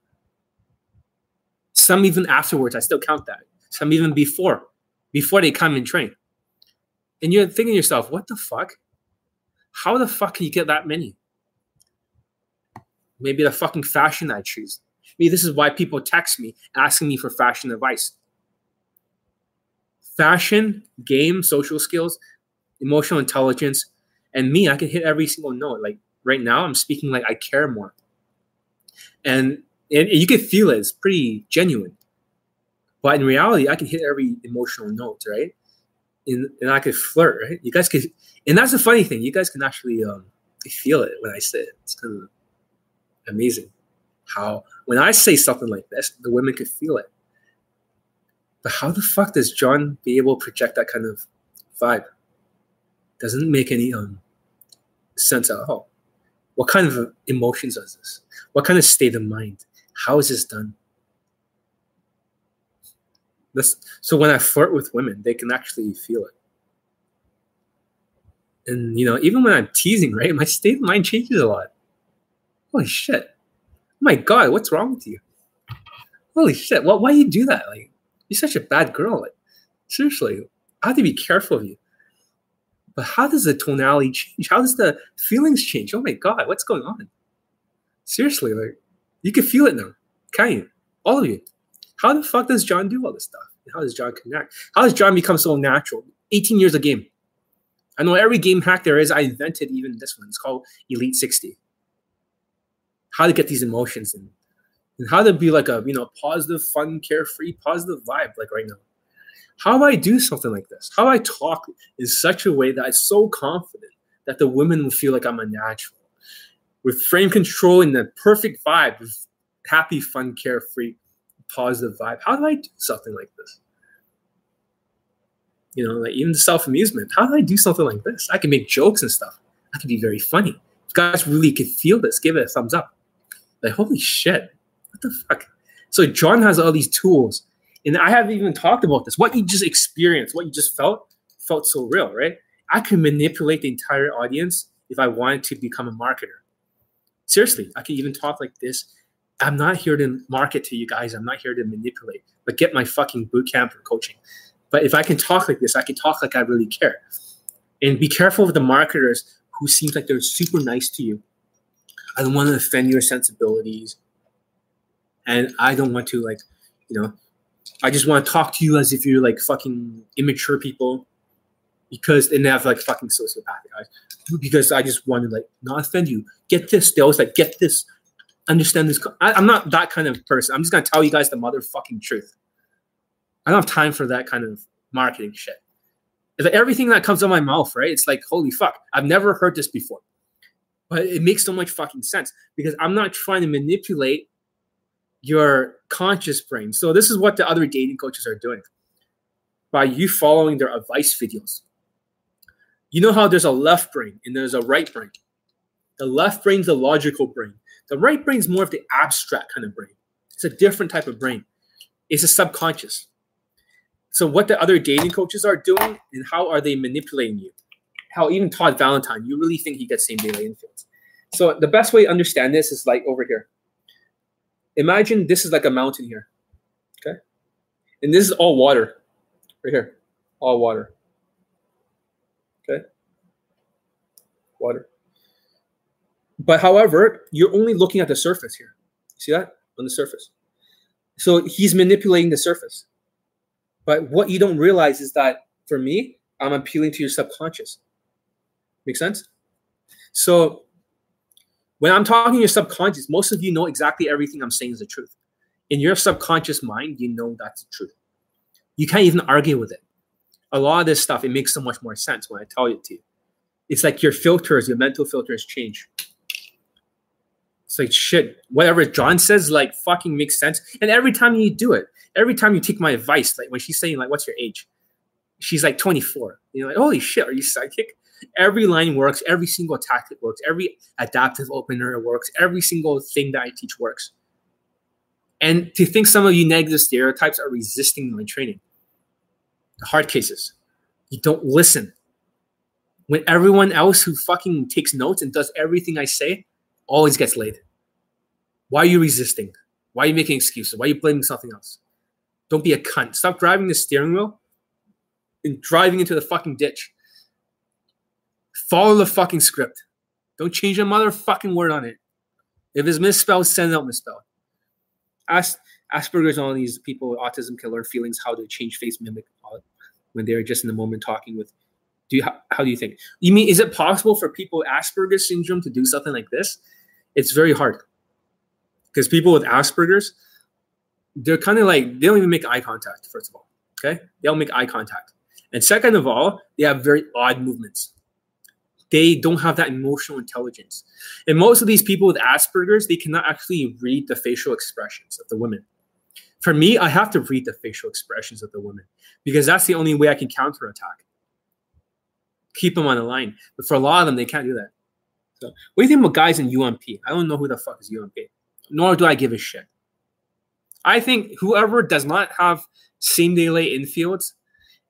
Some even afterwards, I still count that. Some even before, before they come and train. And you're thinking to yourself, what the fuck? How the fuck can you get that many? Maybe the fucking fashion I choose. Maybe this is why people text me asking me for fashion advice fashion, game, social skills, emotional intelligence, and me, I can hit every single note. Like right now, I'm speaking like I care more. And and you can feel it, it's pretty genuine. But in reality, I can hit every emotional note, right? And, and I could flirt, right? You guys could, and that's the funny thing. You guys can actually um, feel it when I say it. It's kind of amazing how when I say something like this, the women could feel it. But how the fuck does John be able to project that kind of vibe? Doesn't make any um sense at all. What kind of emotions is this? What kind of state of mind? How is this done? This, so when I flirt with women, they can actually feel it. And you know, even when I'm teasing, right, my state of mind changes a lot. Holy shit! My god, what's wrong with you? Holy shit! Well, why you do that? Like, you're such a bad girl. Like, seriously, I have to be careful of you. But how does the tonality change? How does the feelings change? Oh my God, what's going on? Seriously, like, you can feel it now, can you? All of you. How the fuck does John do all this stuff? How does John connect? How does John become so natural? 18 years a game. I know every game hack there is. I invented even this one. It's called Elite 60. How to get these emotions in and how to be like a you know positive, fun, carefree, positive vibe like right now. How do I do something like this? How I talk in such a way that I'm so confident that the women will feel like I'm a natural, with frame control and the perfect vibe, with happy, fun, carefree, positive vibe. How do I do something like this? You know, like even the self amusement. How do I do something like this? I can make jokes and stuff. I can be very funny. If guys really could feel this, give it a thumbs up. Like, holy shit, what the fuck? So John has all these tools, and I haven't even talked about this. What you just experienced, what you just felt, felt so real, right? I can manipulate the entire audience if I wanted to become a marketer. Seriously, I can even talk like this. I'm not here to market to you guys. I'm not here to manipulate, but get my fucking boot camp or coaching. But if I can talk like this, I can talk like I really care. And be careful with the marketers who seems like they're super nice to you. I don't want to offend your sensibilities and I don't want to like, you know, I just want to talk to you as if you're like fucking immature people, because they have like fucking sociopathic eyes. Because I just want to like not offend you. Get this. They always like get this. Understand this. I, I'm not that kind of person. I'm just gonna tell you guys the motherfucking truth. I don't have time for that kind of marketing shit. If everything that comes out of my mouth, right? It's like holy fuck. I've never heard this before, but it makes so much fucking sense because I'm not trying to manipulate your conscious brain. So this is what the other dating coaches are doing. By you following their advice videos, You know how there's a left brain and there's a right brain. The left brain's the logical brain. The right brain's more of the abstract kind of brain. It's a different type of brain. It's a subconscious. So what the other dating coaches are doing and how are they manipulating you? How even Todd Valentine, you really think he gets same day lay infields. So the best way to understand this is like over here. Imagine this is like a mountain here. Okay. And this is all water. Right here. All water. Okay. Water. But however, you're only looking at the surface here. See that? On the surface. So he's manipulating the surface. But what you don't realize is that for me, I'm appealing to your subconscious. Make sense? So when I'm talking your subconscious, most of you know exactly everything I'm saying is the truth. In your subconscious mind, you know that's the truth. You can't even argue with it. A lot of this stuff, it makes so much more sense when I tell it to you. It's like your filters, your mental filters change. It's like shit. Whatever John says, like fucking makes sense. And every time you do it, every time you take my advice, like when she's saying, like, what's your age? She's like 24. You're like, holy shit, are you psychic? Every line works, every single tactic works, every adaptive opener works, every single thing that I teach works. And to think some of you negative stereotypes are resisting my training. The hard cases. You don't listen. When everyone else who fucking takes notes and does everything I say always gets laid. Why are you resisting? Why are you making excuses? Why are you blaming something else? Don't be a cunt. Stop driving the steering wheel and driving into the fucking ditch. Follow the fucking script. Don't change a motherfucking word on it. If it's misspelled, send out misspelled. Ask Asperger's all these people with autism can learn feelings how to change face mimic when they're just in the moment talking with. Do you how, how do you think? You mean is it possible for people with Asperger's syndrome to do something like this? It's very hard because people with Asperger's, they're kind of like they don't even make eye contact. First of all, okay, they don't make eye contact, and second of all, they have very odd movements they don't have that emotional intelligence. And most of these people with Asperger's, they cannot actually read the facial expressions of the women. For me, I have to read the facial expressions of the women because that's the only way I can counterattack. Keep them on the line. But for a lot of them, they can't do that. So, what do you think about guys in UMP? I don't know who the fuck is UMP, nor do I give a shit. I think whoever does not have same day lay infields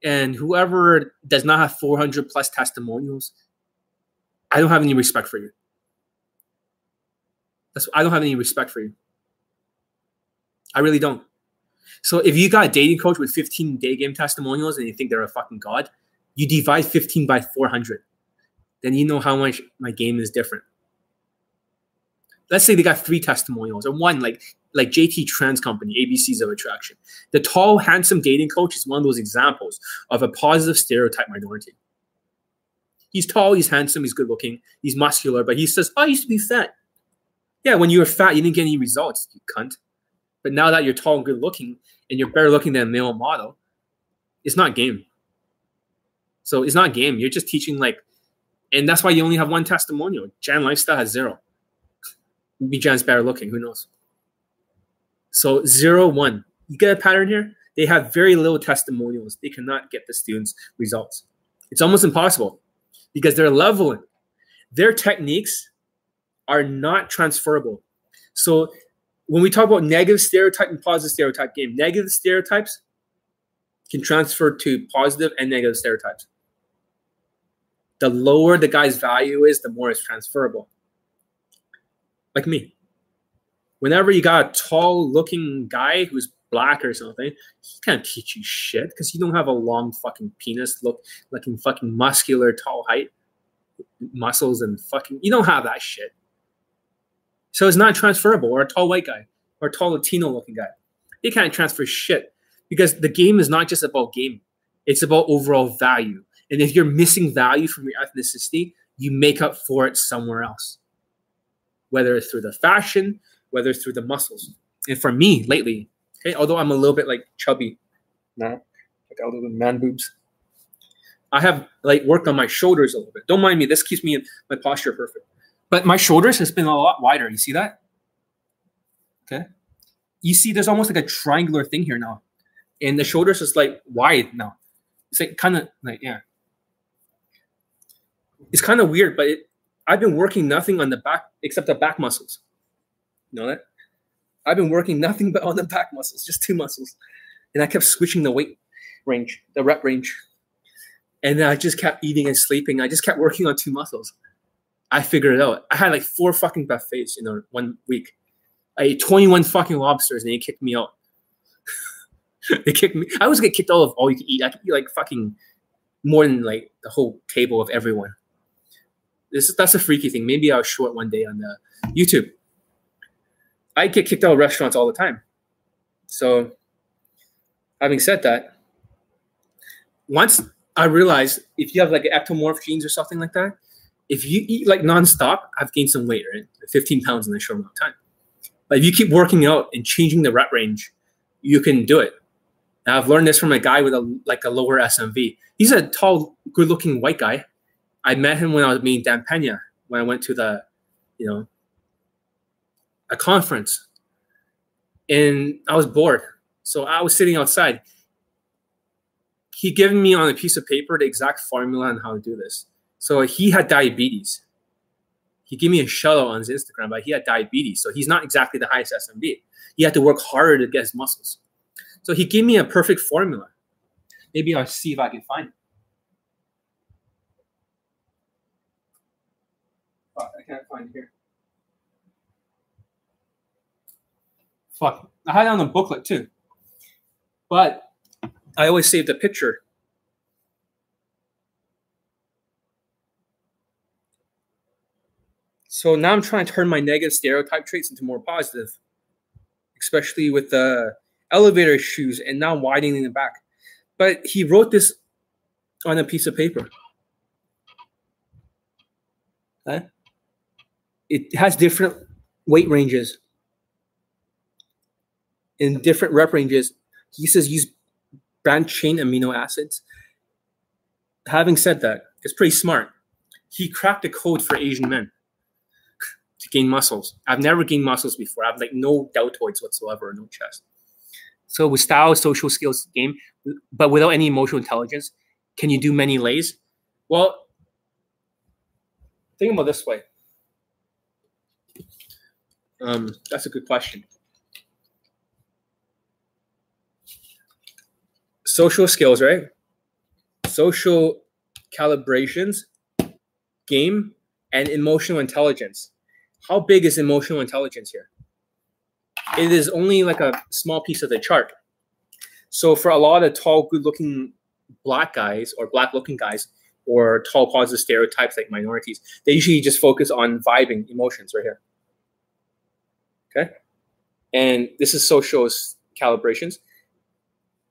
and whoever does not have 400 plus testimonials I don't have any respect for you. That's, I don't have any respect for you. I really don't. So if you got a dating coach with 15 day game testimonials and you think they're a fucking god, you divide 15 by 400. Then you know how much my game is different. Let's say they got three testimonials or one like like JT Tran's Company, ABCs of Attraction. The tall, handsome dating coach is one of those examples of a positive stereotype minority. He's tall, he's handsome, he's good looking, he's muscular, but he says, oh, I used to be fat. Yeah, when you were fat, you didn't get any results, you cunt. But now that you're tall and good looking and you're better looking than a male model, it's not game. So it's not game. You're just teaching like, and that's why you only have one testimonial. Jan Lifestyle has zero. Maybe Jan's better looking, who knows? So zero, one. You get a pattern here? They have very little testimonials. They cannot get the students' results. It's almost impossible because they're leveling. Their techniques are not transferable. So when we talk about negative stereotype and positive stereotype game, negative stereotypes can transfer to positive and negative stereotypes. The lower the guy's value is, the more it's transferable. Like me. Whenever you got a tall looking guy who's black or something, he can't teach you shit because you don't have a long fucking penis, look looking fucking muscular, tall height, muscles and fucking. You don't have that shit. So it's not transferable. Or a tall white guy, or a tall Latino looking guy, he can't transfer shit because the game is not just about game; it's about overall value. And if you're missing value from your ethnicity, you make up for it somewhere else, whether it's through the fashion, whether it's through the muscles. And for me, lately, Okay, although I'm a little bit like chubby now, like a little man boobs. I have like worked on my shoulders a little bit. Don't mind me. This keeps me in my posture perfect. But my shoulders has been a lot wider. You see that? Okay. You see, there's almost like a triangular thing here now, and the shoulders is like wide now. It's like kind of like yeah. it's kind of weird, but it, I've been working nothing on the back except the back muscles. You know that? I've been working nothing but on the back muscles, just two muscles. And I kept switching the weight range, the rep range. And I just kept eating and sleeping. I just kept working on two muscles. I figured it out. I had like four fucking buffets in one week. I ate 21 fucking lobsters and they kicked me out. (laughs) they kicked me. I always get kicked out of all you can eat. I could eat like fucking more than like the whole table of everyone. This that's a freaky thing. Maybe I'll show it one day on the YouTube. I get kicked out of restaurants all the time. So, having said that, once I realized if you have like ectomorph genes or something like that, if you eat like nonstop, I've gained some weight, right? 15 pounds in a short amount of time. But if you keep working out and changing the rep range, you can do it. Now, I've learned this from a guy with a like a lower SMV. He's a tall, good-looking white guy. I met him when I was meeting Dan Pena when I went to the, you know, a conference, and I was bored, so I was sitting outside. He given me on a piece of paper the exact formula on how to do this. So he had diabetes. He gave me a shout out on his Instagram, but he had diabetes, so he's not exactly the highest SMV. He had to work harder to get his muscles. So he gave me a perfect formula. Maybe I'll see if I can find it. Fuck, I can't find it here. Fuck, I had it on the booklet too. But I always save the picture. So now I'm trying to turn my negative stereotype traits into more positive, especially with the elevator shoes and now widening the back. But he wrote this on a piece of paper. It has different weight ranges in different rep ranges. He says use branched chain amino acids. Having said that, it's pretty smart. He cracked the code for Asian men to gain muscles. I've never gained muscles before. I have like no deltoids whatsoever, no chest. So with style, social skills game, but without any emotional intelligence, can you do many lays? Well, think about this way. Um, that's a good question. Social skills, right? Social calibrations, game, and emotional intelligence. How big is emotional intelligence here? it is only like a small piece of the chart. So for a lot of tall, good-looking black guys or black-looking guys or tall positive stereotypes like minorities, they usually just focus on vibing emotions right here. Okay, and this is social calibrations.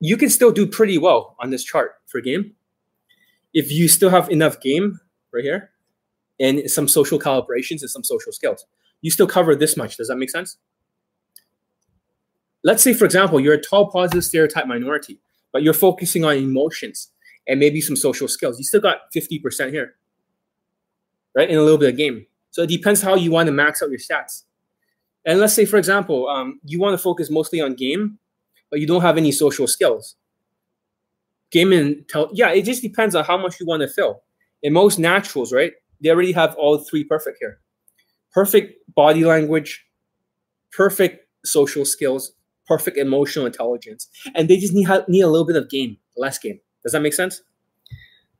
You can still do pretty well on this chart for game if you still have enough game right here and some social calibrations and some social skills. You still cover this much. Does that make sense? let's say, for example, you're a tall, positive stereotype minority, but you're focusing on emotions and maybe some social skills. You still got 50% here, right? In a little bit of game. So it depends how you want to max out your stats. And let's say, for example, um, you want to focus mostly on game, but you don't have any social skills. Game and tell, yeah, it just depends on how much you want to fill. In most naturals, right, they already have all three perfect here perfect body language, perfect social skills, perfect emotional intelligence, and they just need need a little bit of game, less game. Does that make sense?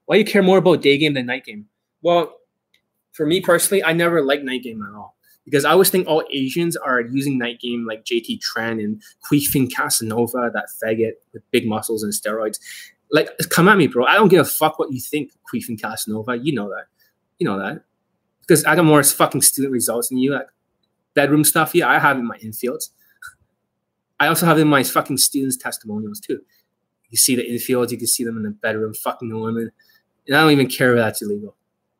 Why you care more about day game than night game? Well, for me personally, I never liked night game at all because I always think all Asians are using night game like JT Tran and Queefing Casanova, that faggot with big muscles and steroids. Like, come at me, bro. I don't give a fuck what you think, Queefing Casanova. You know that. You know that. Because I got more fucking student results than you. Like bedroom stuff, yeah, I have in my infields. I also have in my fucking students' testimonials too. You see the infields, you can see them in the bedroom, fucking the women. And I don't even care if that's illegal.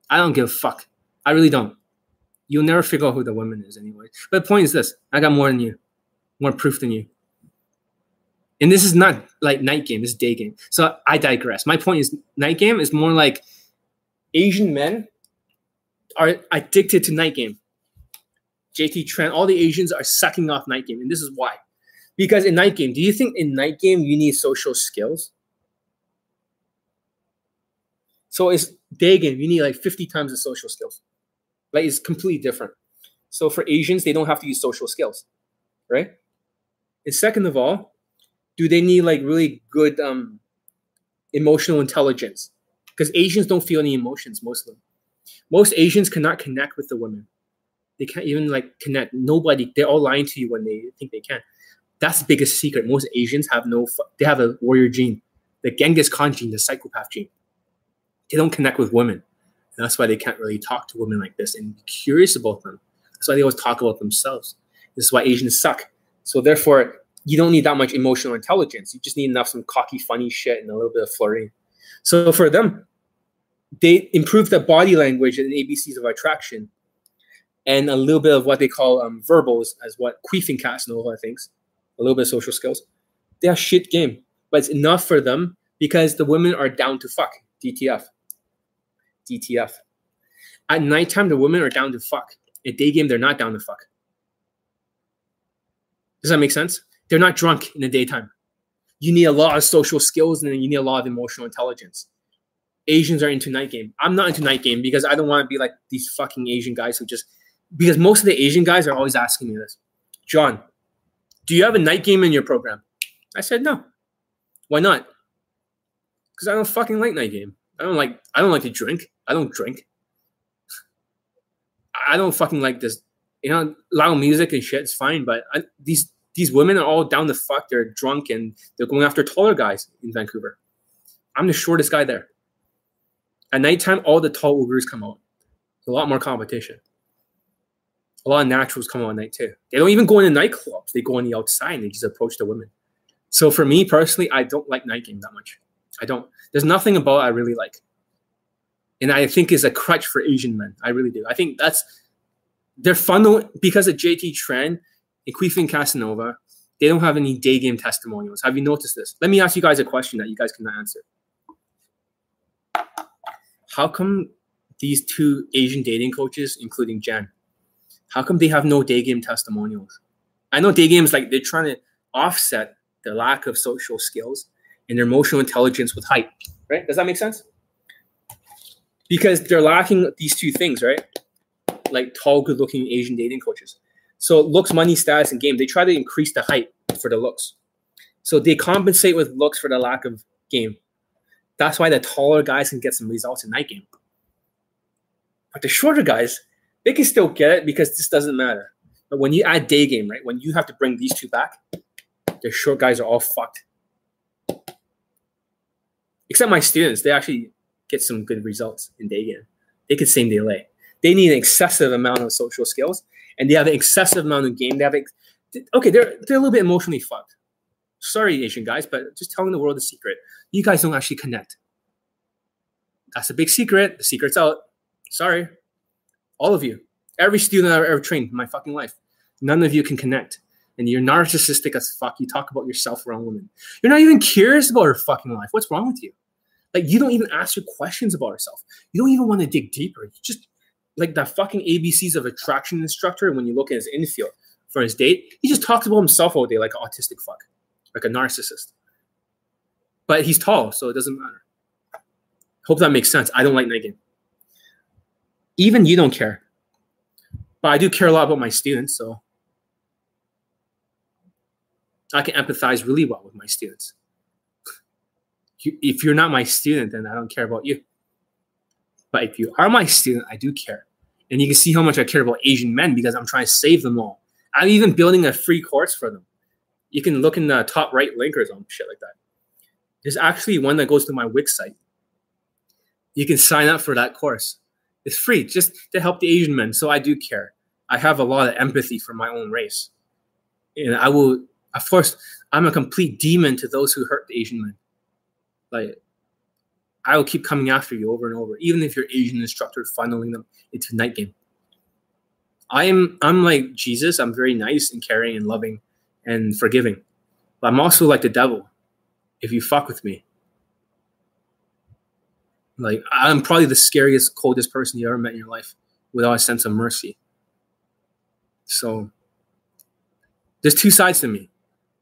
I don't give a fuck. I really don't. You'll never figure out who the woman is anyway. But the point is this I got more than you, more proof than you. And this is not like night game, is day game. So I digress. My point is night game is more like Asian men are addicted to night game. JT Tran, all the Asians are sucking off night game. And this is why. Because in night game, do you think in night game you need social skills? So it's day game. You need like 50 times the social skills. Like it's completely different. So for Asians, they don't have to use social skills, right? And second of all, do they need like really good um, emotional intelligence? Because Asians don't feel any emotions, most of them. Most Asians cannot connect with the women. They can't even like connect. Nobody. They're all lying to you when they think they can. That's the biggest secret. Most Asians have no. They have a warrior gene, the Genghis Khan gene, the psychopath gene. They don't connect with women. That's why they can't really talk to women like this and be curious about them. That's why they always talk about themselves. This is why Asians suck. So therefore, you don't need that much emotional intelligence. You just need enough some cocky, funny shit and a little bit of flirting. So for them, they improve the body language and ABCs of attraction and a little bit of what they call um, verbals as what queefing Casanova thinks, a little bit of social skills. They have shit game, but it's enough for them because the women are down to fuck. DTF. DTF. At nighttime, the women are down to fuck. At day game, they're not down to fuck. Does that make sense? They're not drunk in the daytime. You need a lot of social skills and then you need a lot of emotional intelligence. Asians are into night game. I'm not into night game because I don't want to be like these fucking Asian guys who just because most of the Asian guys are always asking me this. John, do you have a night game in your program? I said no. Why not? Because I don't fucking like night game. I don't like I don't like to drink. I don't drink. I don't fucking like this. You know, loud music and shit is fine, but I, these these women are all down the fuck. They're drunk and they're going after taller guys in Vancouver. I'm the shortest guy there. At nighttime, all the tall Uyghurs come out. A lot more competition. A lot of naturals come out at night too. They don't even go into nightclubs. They go on the outside and they just approach the women. So for me personally, I don't like night game that much. I don't. There's nothing about I really like. And I think is a crutch for Asian men. I really do. I think that's they're fun because of JT Tran and Queefing Casanova. They don't have any day game testimonials. Have you noticed this? Let me ask you guys a question that you guys cannot answer. How come these two Asian dating coaches, including Jen, how come they have no day game testimonials? I know day games like they're trying to offset the lack of social skills and their emotional intelligence with height, right? Does that make sense? Because they're lacking these two things, right? Like tall, good-looking Asian dating coaches. So looks, money, status, and game. They try to increase the height for the looks. So they compensate with looks for the lack of game. That's why the taller guys can get some results in night game. But the shorter guys, they can still get it because this doesn't matter. But when you add day game, right, when you have to bring these two back, the short guys are all fucked. Except my students, they actually get some good results in day game. They could same day lay. They need an excessive amount of social skills, and they have an excessive amount of game. They have okay, they're they're a little bit emotionally fucked. Sorry, Asian guys, but just telling the world the secret. You guys don't actually connect. That's a big secret. The secret's out. Sorry. All of you. Every student I've ever trained in my fucking life. None of you can connect. And you're narcissistic as fuck. You talk about yourself around women. You're not even curious about her fucking life. What's wrong with you? Like you don't even ask your questions about yourself. You don't even want to dig deeper. You just like that fucking ABCs of attraction instructor. When you look at his infield for his date, he just talks about himself all day like an autistic fuck, like a narcissist. But he's tall, so it doesn't matter. Hope that makes sense. I don't like night game. Even you don't care. But I do care a lot about my students, so I can empathize really well with my students. If you're not my student, then I don't care about you. But if you are my student, I do care. And you can see how much I care about Asian men because I'm trying to save them all. I'm even building a free course for them. You can look in the top right link or some shit like that. There's actually one that goes to my Wix site. You can sign up for that course. It's free just to help the Asian men. So I do care. I have a lot of empathy for my own race. And I will, of course, I'm a complete demon to those who hurt the Asian men. Like, I will keep coming after you over and over, even if you're Asian instructor funneling them into night game. I'm I'm like Jesus. I'm very nice and caring and loving and forgiving, but I'm also like the devil. If you fuck with me, like I'm probably the scariest, coldest person you ever met in your life, without a sense of mercy. So there's two sides to me,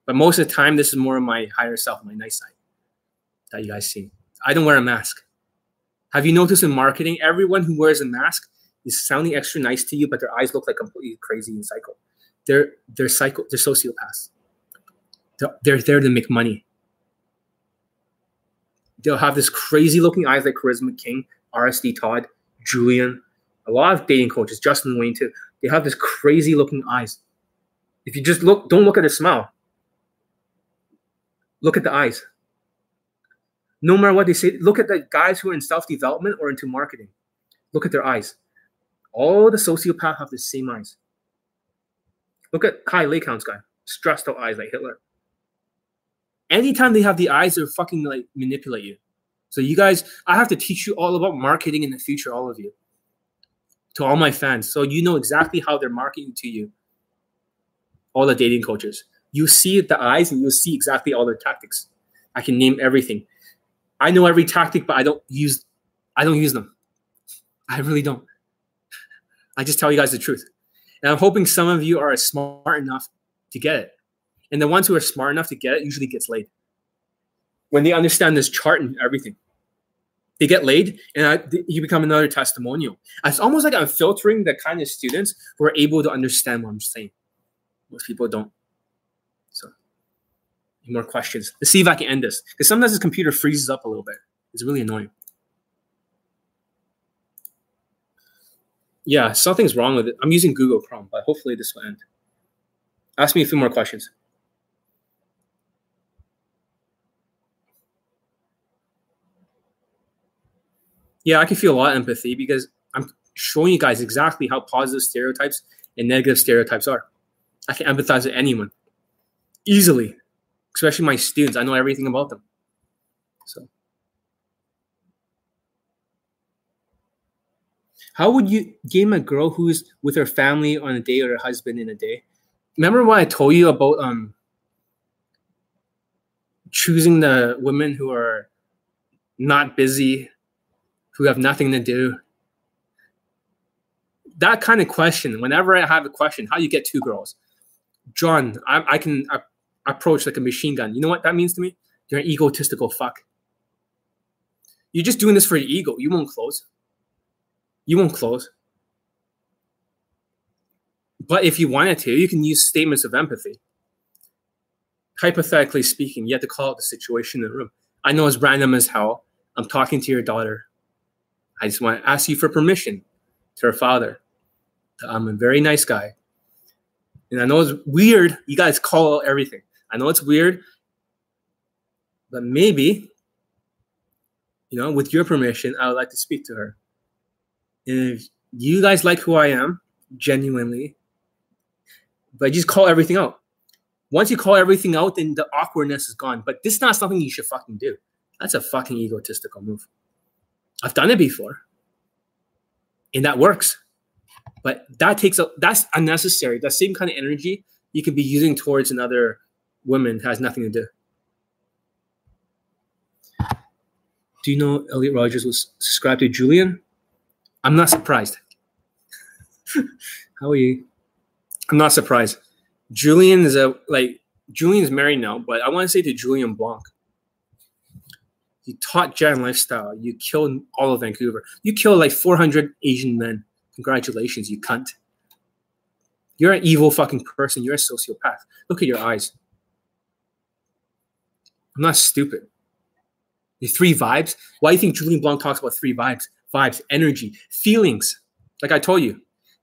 but most of the time, this is more of my higher self, my nice side that you guys see. I don't wear a mask. Have you noticed in marketing, everyone who wears a mask is sounding extra nice to you, but their eyes look like completely crazy and psycho. They're they're psycho. They're sociopaths. They're, they're there to make money. They'll have this crazy looking eyes like Charisma King, RSD Todd, Julian, a lot of dating coaches, Justin Wayne too. They have this crazy looking eyes. If you just look, don't look at the smile. Look at the eyes. No matter what they say, look at the guys who are in self development or into marketing. Look at their eyes. All the sociopaths have the same eyes. Look at Kai Lakehound's guy, stressed out eyes like Hitler. Anytime they have the eyes, they're fucking like manipulate you. So you guys, I have to teach you all about marketing in the future, all of you, to all my fans. So you know exactly how they're marketing to you. All the dating coaches, you see the eyes, and you'll see exactly all their tactics. I can name everything. I know every tactic, but I don't use, I don't use them. I really don't. I just tell you guys the truth. And I'm hoping some of you are smart enough to get it. And the ones who are smart enough to get it usually gets laid. When they understand this chart and everything, they get laid, and I, you become another testimonial. It's almost like I'm filtering the kind of students who are able to understand what I'm saying. Most people don't. More questions. Let's see if I can end this. Because sometimes this computer freezes up a little bit. It's really annoying. Yeah, something's wrong with it. I'm using Google Chrome, but hopefully this will end. Ask me a few more questions. Yeah, I can feel a lot of empathy because I'm showing you guys exactly how positive stereotypes and negative stereotypes are. I can empathize with anyone easily, especially my students. I know everything about them. So How would you game a girl who's with her family on a day or her husband in a day? Remember what I told you about um choosing the women who are not busy, who have nothing to do? That kind of question, whenever I have a question, how you get two girls? John, I, I can I, approach like a machine gun. You know what that means to me? You're an egotistical fuck. You're just doing this for your ego. You won't close you won't close. But if you wanted to, you can use statements of empathy. Hypothetically speaking, you have to call out the situation in the room. I know it's random as hell. I'm talking to your daughter. I just want to ask you for permission to her father. I'm a very nice guy. And I know it's weird. You guys call out everything. I know it's weird. But maybe, you know, with your permission, I would like to speak to her And if you guys like who I am, genuinely, but just call everything out. Once you call everything out, then the awkwardness is gone. But this is not something you should fucking do. That's a fucking egotistical move. I've done it before. And that works. But that takes a that's unnecessary. That same kind of energy you could be using towards another woman has nothing to do. Do you know Elliot Rogers was subscribed to Julian? I'm not surprised. (laughs) How are you? I'm not surprised. Julian is a like Julian's married now, but I want to say to Julien Blanc, you taught Jan lifestyle. You killed all of Vancouver. You killed like 400 Asian men. Congratulations, you cunt. You're an evil fucking person. You're a sociopath. Look at your eyes. I'm not stupid. The three vibes. Why do you think Julien Blanc talks about three vibes? vibes, energy, feelings. Like I told you,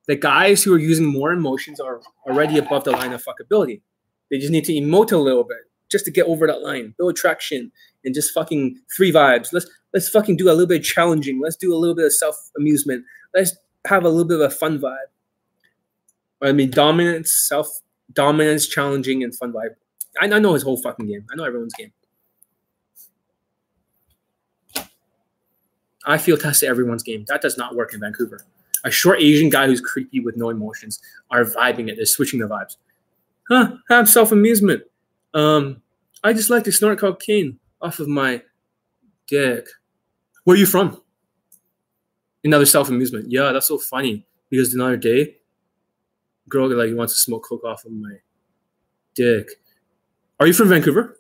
the guys who are using more emotions are already above the line of fuckability. They just need to emote a little bit just to get over that line, build traction, and just fucking three vibes. Let's let's fucking do a little bit challenging. Let's do a little bit of self amusement. Let's have a little bit of a fun vibe. I mean, dominance, self dominance, challenging, and fun vibe. I, I know his whole fucking game. I know everyone's game. I feel tested everyone's game. That does not work in Vancouver. A short Asian guy who's creepy with no emotions are vibing it. They're switching the vibes. Huh? Have self amusement. Um, I just like to snort cocaine off of my dick. Where are you from? Another self amusement. Yeah, that's so funny because another day, girl like wants to smoke coke off of my dick. Are you from Vancouver?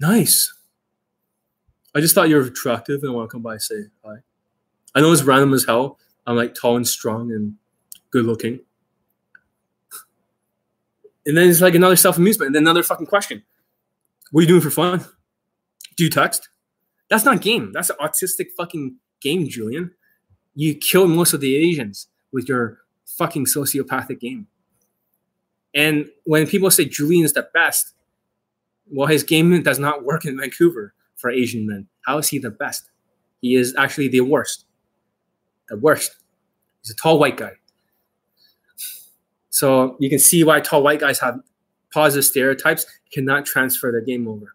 Nice. I just thought you were attractive and I want to come by and say hi. I know it's random as hell. I'm like tall and strong and good looking. And then it's like another self amusement, and then another fucking question. What are you doing for fun? Do you text? That's not game. That's an autistic fucking game, Julian. You killed most of the Asians with your fucking sociopathic game. And when people say Julian is the best, well, his game does not work in Vancouver for Asian men. How is he the best? He is actually the worst. The worst. He's a tall white guy. So you can see why tall white guys have positive stereotypes cannot transfer their game over.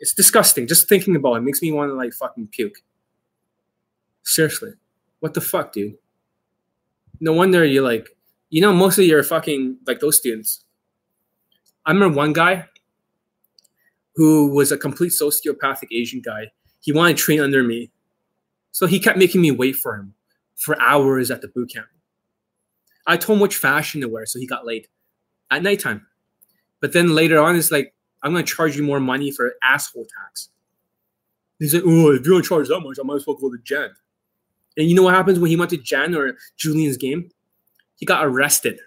It's disgusting. Just thinking about it makes me want to like fucking puke. Seriously. What the fuck, dude? No wonder you like, you know, most of your fucking like those students. I remember one guy who was a complete sociopathic Asian guy. He wanted to train under me. So he kept making me wait for him for hours at the boot camp. I told him which fashion to wear, so he got late at nighttime. But then later on, it's like, I'm going to charge you more money for asshole tax. He's like, oh, if you're going to charge that much, I might as well go to Jen. And you know what happens when he went to Jen or Julian's game? He got arrested.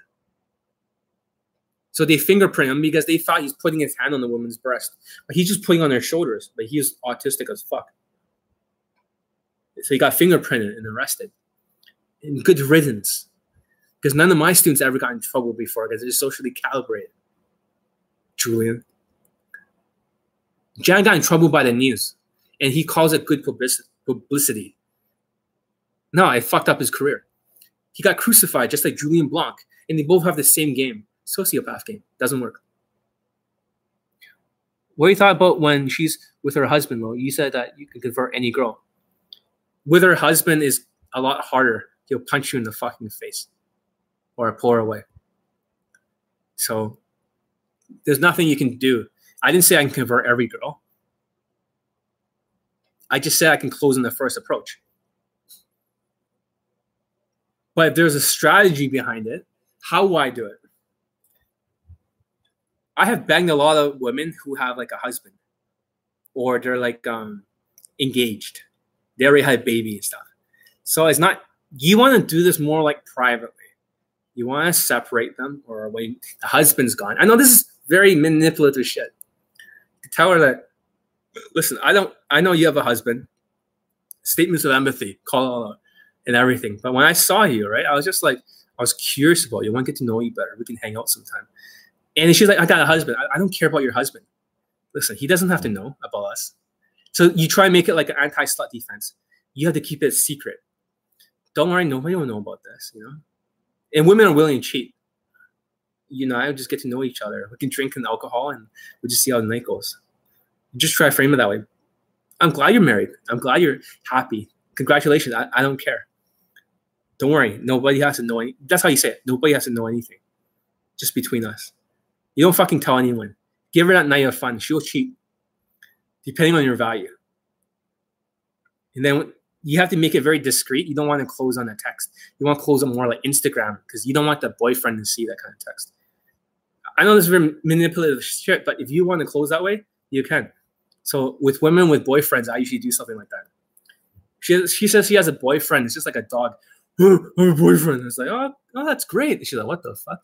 So they fingerprint him because they thought he's putting his hand on the woman's breast. But he's just putting on their shoulders. But he's autistic as fuck. So he got fingerprinted and arrested. And good riddance. Because none of my students ever got in trouble before because they're socially calibrated. Julian. Jan got in trouble by the news, and he calls it good publicity. No, I fucked up his career. He got crucified just like Julien Blanc, and they both have the same game sociopath game. Doesn't work. What do you thought about when she's with her husband, though? You said that you can convert any girl. With her husband is a lot harder. He'll punch you in the fucking face or pull her away. So there's nothing you can do. I didn't say I can convert every girl. I just said I can close in the first approach. But if there's a strategy behind it, how will I do it? I have banged a lot of women who have like a husband or they're like um engaged. They already had a baby and stuff. So it's not you want to do this more like privately. You want to separate them, or when the husband's gone. I know this is very manipulative shit. Tell her that, listen, I don't. I know you have a husband. Statements of empathy, call out, and everything. But when I saw you, right, I was just like, I was curious about you. I want to get to know you better. We can hang out sometime. And she's like, I got a husband. I, I don't care about your husband. Listen, he doesn't have to know about us. So you try and make it like an anti-slut defense. You have to keep it secret. Don't worry, nobody will know about this, you know? and women are willing to cheat. You know, I just get to know each other. We can drink and alcohol, and we just see how the night goes. Just try frame it that way. I'm glad you're married. I'm glad you're happy. Congratulations. I, I don't care. Don't worry. Nobody has to know. Any, that's how you say it. Nobody has to know anything. Just between us. You don't fucking tell anyone. Give her that night of fun. She'll cheat, depending on your value. And then you have to make it very discreet. You don't want to close on a text. You want to close it more like Instagram because you don't want the boyfriend to see that kind of text. I know this is very manipulative shit, but if you want to close that way, you can. So with women with boyfriends, I usually do something like that. She, she says she has a boyfriend. It's just like a dog. (gasps) A boyfriend. It's like, oh, oh, that's great. She's like, what the fuck?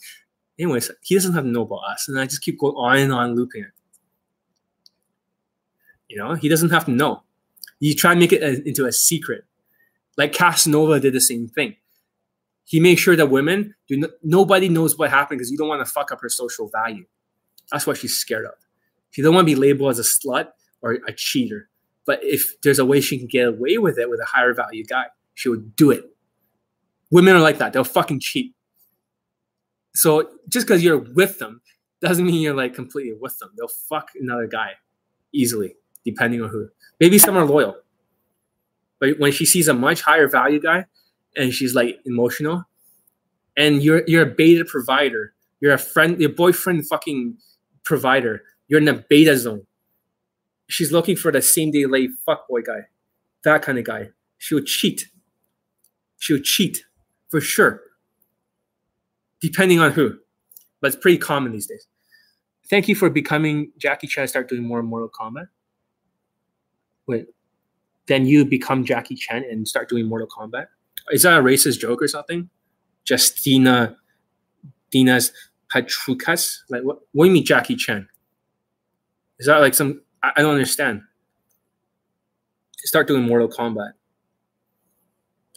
Anyways, he doesn't have to know about us. And I just keep going on and on looping it. You know, he doesn't have to know. You try and make it a, into a secret. Like Casanova did the same thing. He made sure that women, do nobody knows what happened because you don't want to fuck up her social value. That's what she's scared of. She don't want to be labeled as a slut or a cheater. But if there's a way she can get away with it with a higher value guy, she would do it. Women are like that. They'll fucking cheat. So just because you're with them doesn't mean you're like completely with them. They'll fuck another guy easily, depending on who. Maybe some are loyal. But when she sees a much higher value guy and she's like emotional, and you're you're a beta provider, you're a friend, your boyfriend fucking provider, you're in a beta zone. She's looking for the same day lay fuckboy guy, that kind of guy. She would cheat. She would cheat for sure, depending on who. But it's pretty common these days. Thank you for becoming Jackie Chan. Start doing more Mortal Kombat. Wait, then you become Jackie Chan and start doing Mortal Kombat? Is that a racist joke or something? Justina Dinas Patrukas? Like what what do you mean Jackie Chan? Is that like some I, I don't understand. Start doing Mortal Kombat.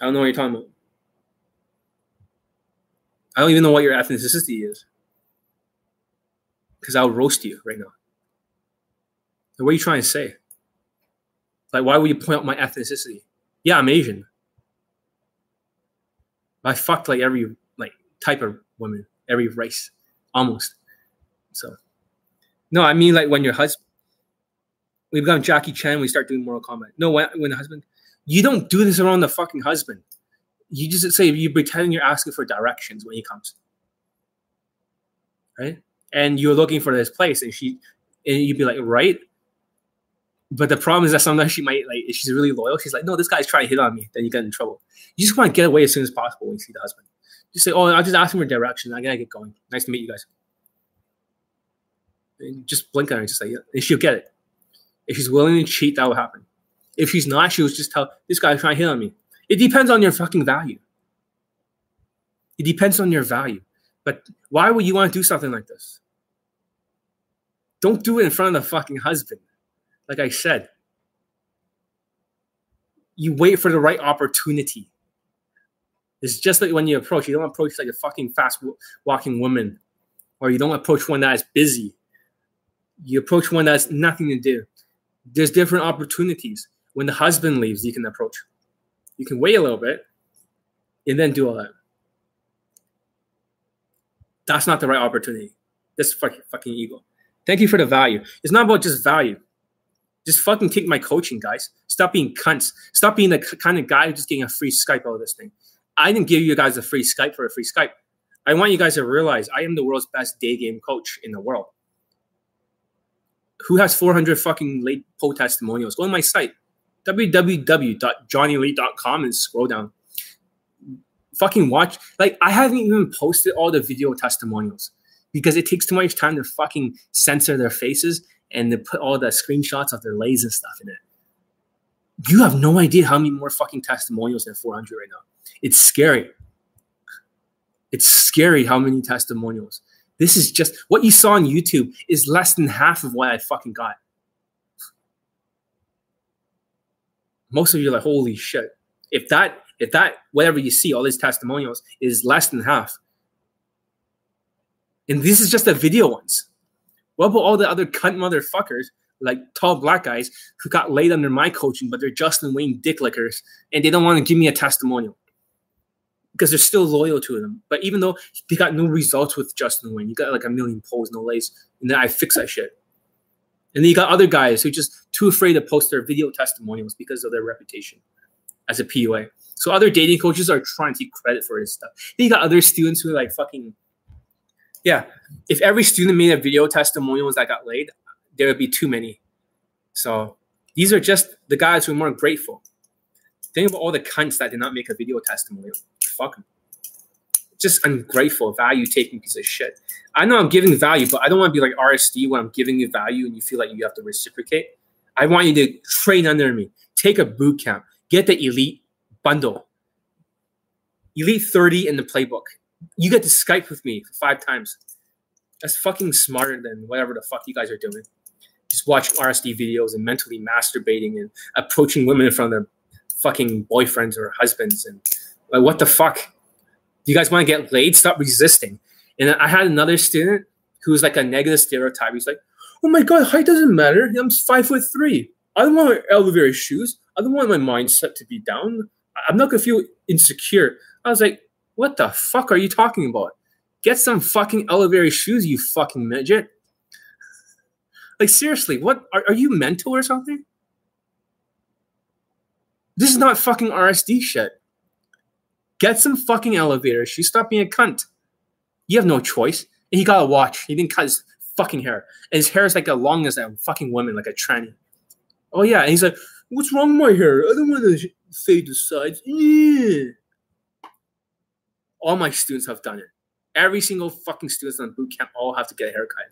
I don't know what you're talking about. I don't even know what your ethnicity is. Because I'll roast you right now. what are you trying to say? Like, why would you point out my ethnicity? Yeah, I'm Asian. I fucked like every like type of woman, every race, almost. So, no, I mean like when your husband, we become Jackie Chan, we start doing Mortal Kombat. No, when, when the husband, you don't do this around the fucking husband. You just say you pretend you're asking for directions when he comes, right? And you're looking for this place, and she, and you'd be like, right. But the problem is that sometimes she might like she's really loyal, she's like, no, this guy's trying to hit on me. Then you get in trouble. You just want to get away as soon as possible when you see the husband. You say, oh, I'm just asking for direction. I gotta get going. Nice to meet you guys. And just blink at her and just say, yeah, and she'll get it. If she's willing to cheat, that will happen. If she's not, she'll just tell this guy's trying to hit on me. It depends on your fucking value. It depends on your value. But why would you want to do something like this? Don't do it in front of the fucking husband. Like I said, you wait for the right opportunity. It's just like when you approach, you don't approach like a fucking fast walking woman, or you don't approach one that is busy. You approach one that has nothing to do. There's different opportunities. When the husband leaves, you can approach. You can wait a little bit and then do all that. That's not the right opportunity. This fucking fucking ego. Thank you for the value. It's not about just value. Just fucking take my coaching, guys. Stop being cunts. Stop being the kind of guy who's just getting a free Skype out of this thing. I didn't give you guys a free Skype for a free Skype. I want you guys to realize I am the world's best day game coach in the world. Who has 400 fucking late poll testimonials? Go on my site, www.johnnyelite.com and scroll down. Fucking watch. Like, I haven't even posted all the video testimonials because it takes too much time to fucking censor their faces and to put all the screenshots of their lays and stuff in it. You have no idea how many more fucking testimonials than 400 right now. It's scary. It's scary how many testimonials. This is just what you saw on YouTube is less than half of what I fucking got. Most of you are like, holy shit. If that, if that, whatever you see, all these testimonials is less than half. And this is just the video ones. What about all the other cunt motherfuckers, like tall black guys, who got laid under my coaching, but they're Justin Wayne dick lickers, and they don't want to give me a testimonial because they're still loyal to them. But even though they got no results with Justin Wayne, you got like a million polls, no lays, and then I fix that shit. And then you got other guys who just too afraid to post their video testimonials because of their reputation as a PUA. So other dating coaches are trying to take credit for this stuff. Then you got other students who are like fucking yeah, if every student made a video testimonials that got laid, there would be too many. So these are just the guys who are more grateful. Think about all the cunts that did not make a video testimonial. Fuck them. Just ungrateful, value taking piece of shit. I know I'm giving value, but I don't want to be like RSD when I'm giving you value and you feel like you have to reciprocate. I want you to train under me, take a boot camp, get the elite bundle, elite 30 in the playbook you get to Skype with me five times. That's fucking smarter than whatever the fuck you guys are doing. Just watching RSD videos and mentally masturbating and approaching women in front of their fucking boyfriends or husbands and like what the fuck? Do you guys want to get laid? Stop resisting. And I had another student who was like a negative stereotype. He's like, "Oh my god, height doesn't matter. I'm five foot three. I don't want elevator shoes. I don't want my mindset to be down. I'm not gonna feel insecure." I was like, what the fuck are you talking about? Get some fucking elevator shoes, you fucking midget. Like, seriously, what? Are, are you mental or something? This is not fucking RSD shit. Get some fucking elevator shoes. Stop being a cunt. You have no choice. And he got a watch. He didn't cut his fucking hair. And his hair is like as long as a fucking woman, like a tranny. Oh, yeah. And he's like, what's wrong with my hair? I don't want to fade the sides. Yeah. All my students have done it. Every single fucking student on boot camp all have to get a haircut,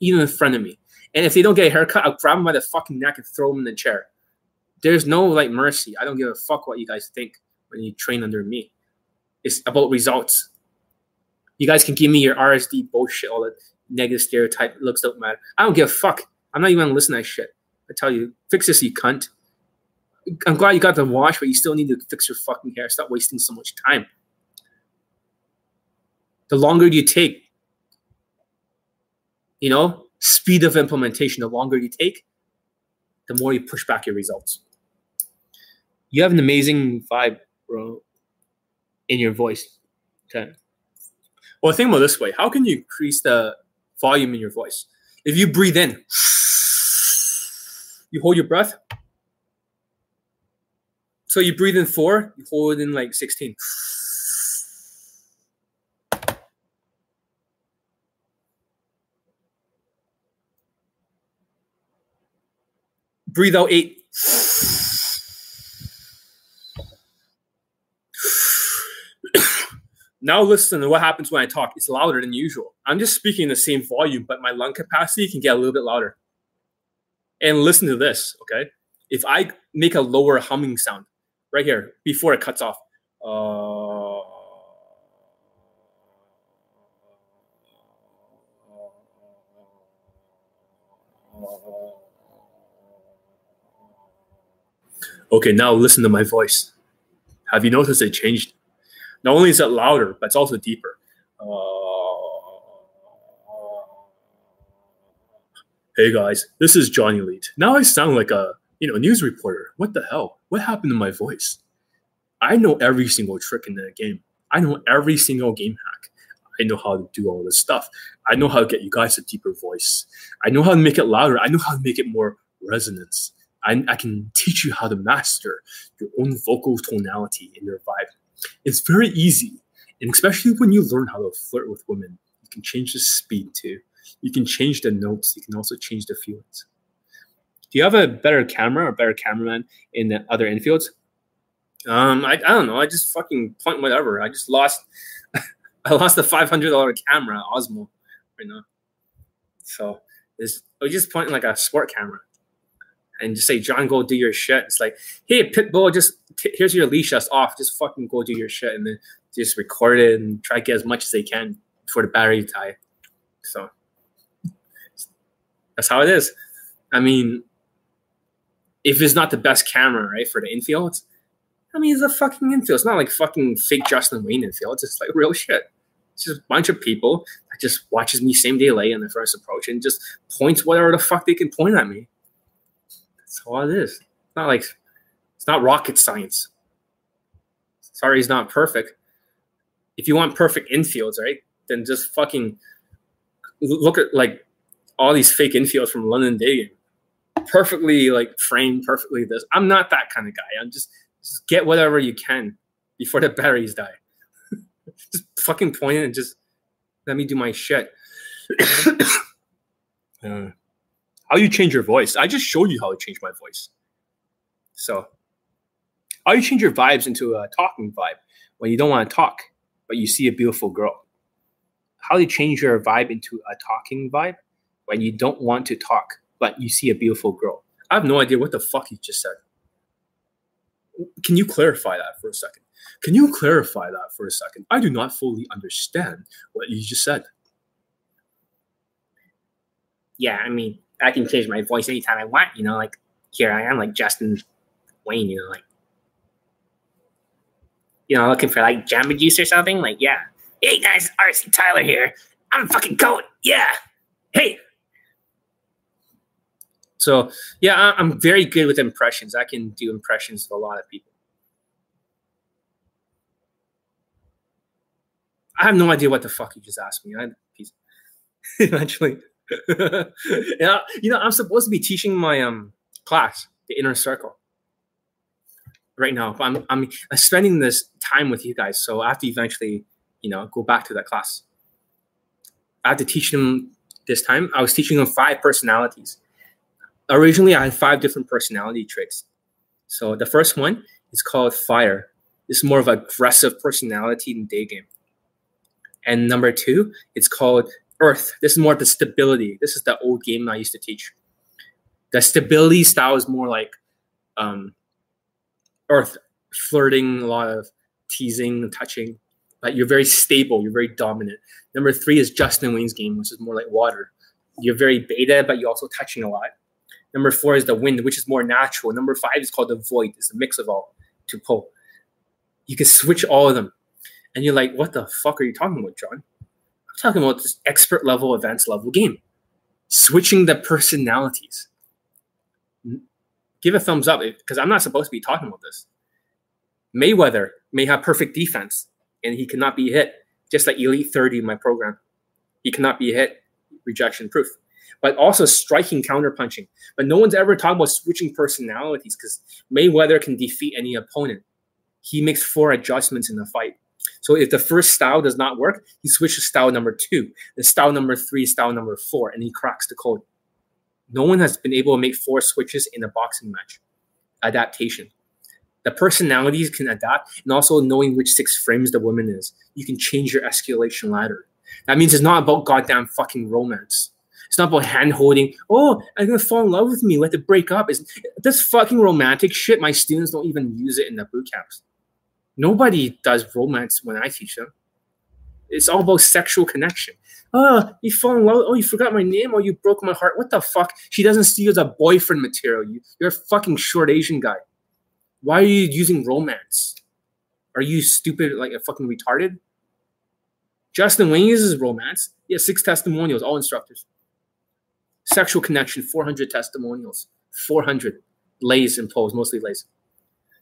even in front of me. And if they don't get a haircut, I'll grab them by the fucking neck and throw them in the chair. there's no like mercy. I don't give a fuck what you guys think when you train under me. It's about results. You guys can give me your RSD bullshit, all the negative stereotype looks don't matter. I don't give a fuck. I'm not even gonna listen to that shit. I tell you, fix this, you cunt. I'm glad you got the wash, but you still need to fix your fucking hair. Stop wasting so much time. The longer you take, you know, speed of implementation, the longer you take, the more you push back your results. You have an amazing vibe, bro, in your voice. Okay. Well, think about this way. How can you increase the volume in your voice? If you breathe in, you hold your breath. So you breathe in four, you hold in like 16. Breathe out eight. Now listen to what happens when I talk. It's louder than usual. I'm just speaking the same volume, but my lung capacity can get a little bit louder. And listen to this, okay? If I make a lower humming sound right here before it cuts off, uh, okay, now listen to my voice. Have you noticed it changed? Not only is it louder, but it's also deeper. Uh, hey guys, this is Johnny Elite. Now I sound like a you know news reporter. What the hell? What happened to my voice? I know every single trick in the game. I know every single game hack. I know how to do all this stuff. I know how to get you guys a deeper voice. I know how to make it louder. I know how to make it more resonance. I, I can teach you how to master your own vocal tonality in your vibe. It's very easy. And especially when you learn how to flirt with women, you can change the speed too. You can change the notes. You can also change the feelings. Do you have a better camera or better cameraman in the other infields? Um, I, I don't know. I just fucking point whatever. I just lost. (laughs) I lost a five hundred dollar camera Osmo right now. So it's I just pointing like a sport camera and just say, John, go do your shit. It's like, hey, Pitbull, just t- here's your leash us off. Just fucking go do your shit. And then just record it and try to get as much as they can before the battery tie. So that's how it is. I mean, if it's not the best camera, right, for the infield, I mean, it's a fucking infield. It's not like fucking fake Justin Wayne infield. It's just like real shit. It's just a bunch of people that just watches me same day lay in the first approach and just points whatever the fuck they can point at me. That's all it is. It's not like it's not rocket science. Sorry, he's not perfect. If you want perfect infields, right, then just fucking look at like all these fake infields from London Day. Perfectly like framed, perfectly this. I'm not that kind of guy. I'm just just get whatever you can before the batteries die. (laughs) just fucking point it and just let me do my shit. (coughs) uh, how you change your voice? I just showed you how to change my voice. So, how you change your vibes into a talking vibe when you don't want to talk, but you see a beautiful girl? How you change your vibe into a talking vibe when you don't want to talk, but you see a beautiful girl? I have no idea what the fuck you just said. Can you clarify that for a second? Can you clarify that for a second? I do not fully understand what you just said. Yeah, I mean, I can change my voice anytime I want. You know, like here I am, like Justin Wayne. You know, like you know, looking for like Jamba Juice or something. Like, yeah, hey guys, RSD Tyler here. I'm fucking going. Yeah, hey. So yeah, I'm very good with impressions. I can do impressions of a lot of people. I have no idea what the fuck you just asked me. I eventually. (laughs) (laughs) yeah, you know, I'm supposed to be teaching my um class, the inner circle, right now. But I'm I'm spending this time with you guys, so I have to eventually, you know, go back to that class. I have to teach them this time. I was teaching them five personalities. Originally, I had five different personality traits. So the first one is called fire. It's more of aggressive personality in day game. And number two, it's called earth. This is more the stability. This is the old game I used to teach. The stability style is more like um, or th- flirting, a lot of teasing, touching. But you're very stable. You're very dominant. Number three is Justin Wayne's game, which is more like water. You're very beta, but you're also touching a lot. Number four is the wind, which is more natural. Number five is called the void. It's a mix of all to pull. You can switch all of them. And you're like, what the fuck are you talking about, John? Talking about this expert level, advanced level game. Switching the personalities. Give a thumbs up because I'm not supposed to be talking about this. Mayweather may have perfect defense and he cannot be hit, just like Elite 30 in my program. He cannot be hit, rejection proof. But also striking counterpunching. But no one's ever talked about switching personalities because Mayweather can defeat any opponent. He makes four adjustments in the fight. So if the first style does not work, he switches style number two, then style number three, style number four, and he cracks the code. No one has been able to make four switches in a boxing match. Adaptation. The personalities can adapt, and also knowing which six frames the woman is. You can change your escalation ladder. That means it's not about goddamn fucking romance. It's not about hand holding. Oh, I'm gonna fall in love with me. Let it break up. It's this fucking romantic shit. My students don't even use it in the boot camps. Nobody does romance when I teach them. It's all about sexual connection. Oh, you fall in love. Oh, you forgot my name. Oh, you broke my heart. What the fuck? She doesn't see you as a boyfriend material. You, you're a fucking short Asian guy. Why are you using romance? Are you stupid, like a fucking retarded? Justin Wayne uses romance. He has six testimonials, all instructors. Sexual connection, 400 testimonials. 400 lays imposed, mostly lays.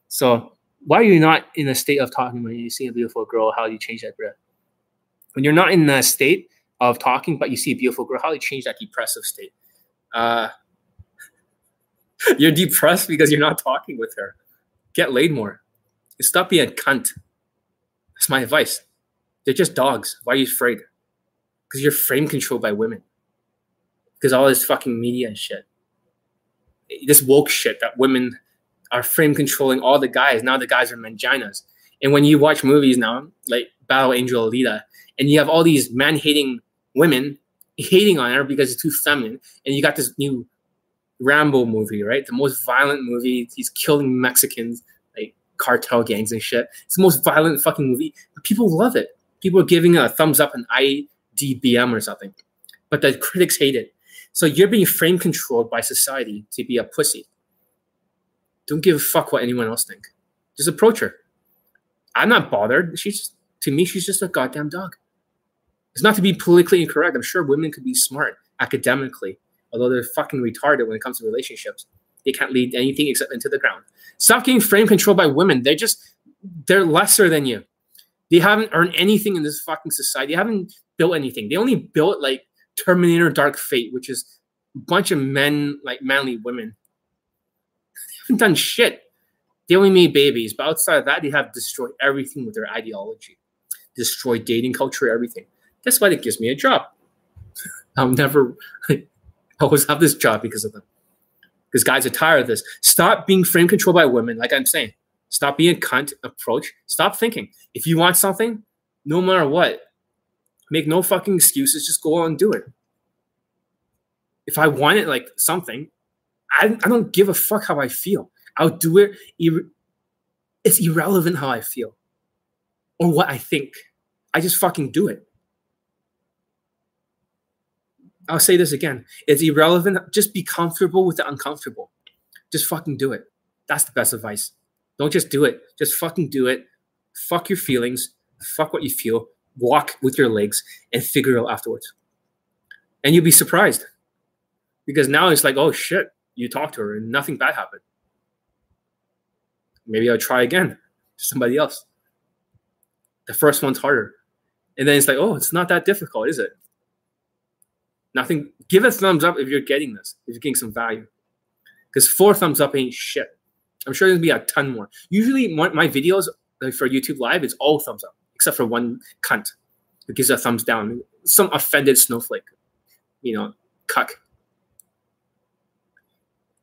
So why are you not in a state of talking when you see a beautiful girl? How do you change that breath? When you're not in a state of talking, but you see a beautiful girl, how do you change that depressive state? Uh, (laughs) you're depressed because you're not talking with her. Get laid more. Stop being a cunt. That's my advice. They're just dogs. Why are you afraid? Because you're frame controlled by women. Because all this fucking media and shit. This woke shit that women are frame controlling all the guys. Now the guys are manginas. And when you watch movies now, like Battle Angel Alita, and you have all these man hating women hating on her because it's too feminine, and you got this new Rambo movie, right? The most violent movie. He's killing Mexicans, like cartel gangs and shit. It's the most violent fucking movie. But people love it. People are giving it a thumbs up an IDBM or something. But the critics hate it. So you're being frame controlled by society to be a pussy. Don't give a fuck what anyone else think. Just approach her. I'm not bothered. She's just, to me, she's just a goddamn dog. It's not to be politically incorrect. I'm sure women could be smart academically, although they're fucking retarded when it comes to relationships. They can't lead anything except into the ground. Stop getting frame controlled by women. They're just they're lesser than you. They haven't earned anything in this fucking society. They haven't built anything. They only built like Terminator Dark Fate, which is a bunch of men, like manly women haven't done shit. They only made babies, but outside of that, they have destroyed everything with their ideology, destroyed dating culture, everything. That's why it gives me a job. (laughs) I'll never, I (laughs) always have this job because of them. Because guys are tired of this. Stop being frame controlled by women, like I'm saying. Stop being a cunt approach. Stop thinking. If you want something, no matter what, make no fucking excuses. Just go and do it. If I wanted like something, I, I don't give a fuck how I feel. I'll do it. It's irrelevant how I feel or what I think. I just fucking do it. I'll say this again. It's irrelevant. Just be comfortable with the uncomfortable. Just fucking do it. That's the best advice. Don't just do it. Just fucking do it. Fuck your feelings. Fuck what you feel. Walk with your legs and figure it out afterwards. And you'll be surprised. Because now it's like, oh shit, you talk to her and nothing bad happened. Maybe I'll try again. To somebody else. The first one's harder. And then it's like, oh, it's not that difficult, is it? Nothing. Give a thumbs up if you're getting this, if you're getting some value. Because four thumbs up ain't shit. I'm sure there's gonna be a ton more. Usually, my, my videos like for YouTube Live, it's all thumbs up, except for one cunt who gives a thumbs down. Some offended snowflake, you know, cuck.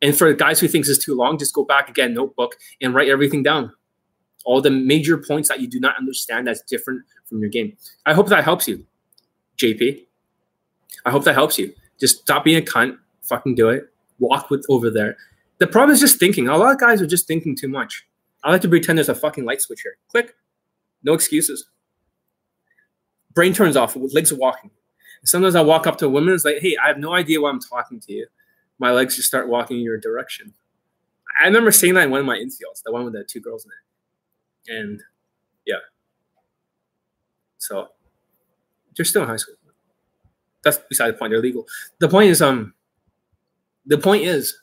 And for the guys who thinks it's too long, just go back again, notebook, and write everything down. All the major points that you do not understand that's different from your game. I hope that helps you, JP. I hope that helps you. Just stop being a cunt, fucking do it. Walk with over there. The problem is just thinking. A lot of guys are just thinking too much. I like to pretend there's a fucking light switch here. Click. No excuses. Brain turns off. Legs walking. Sometimes I walk up to a woman. It's like, hey, I have no idea why I'm talking to you. My legs just start walking in your direction. I remember seeing that in one of my infields, the one with the two girls in it. And yeah. So they're still in high school. That's beside the point. They're legal. The point is, um, the point is,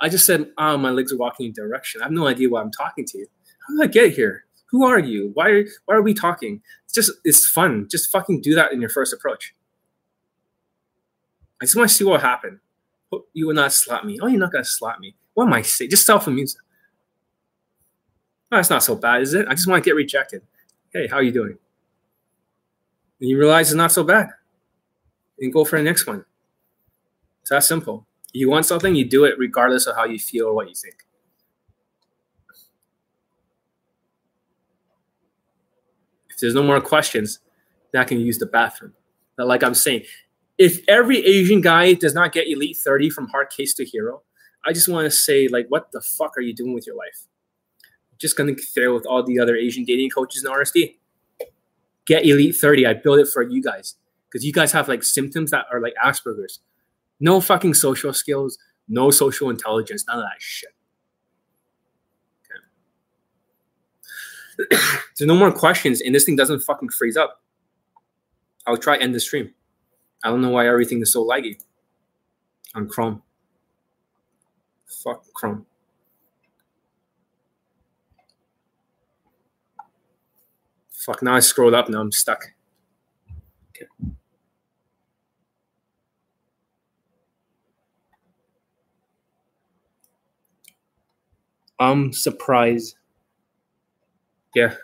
I just said, oh, my legs are walking in direction. I have no idea why I'm talking to you. How did I get here? Who are you? Why are, why are we talking? It's just, it's fun. Just fucking do that in your first approach. I just want to see what happened. You will not slap me. Oh, you're not to slap me. What am I saying? Just self amusing. Oh, that's not so bad, is it? I just want to get rejected. Hey, how are you doing? And you realize it's not so bad. And go for the next one. It's that simple. You want something, you do it regardless of how you feel or what you think. If there's no more questions, then I can use the bathroom. But like I'm saying, if every Asian guy does not get Elite 30 from hard case to hero, I just want to say, like, what the fuck are you doing with your life? Just gonna fail with all the other Asian dating coaches in RSD. Get Elite 30. I built it for you guys because you guys have like symptoms that are like Asperger's. No fucking social skills, no social intelligence, none of that shit. Okay. (clears throat) There's no more questions, and this thing doesn't fucking freeze up. I'll try end the stream. I don't know why everything is so laggy on Chrome. Fuck Chrome. Fuck, now I scrolled up, now I'm stuck. Okay. Um, I'm surprised. Yeah.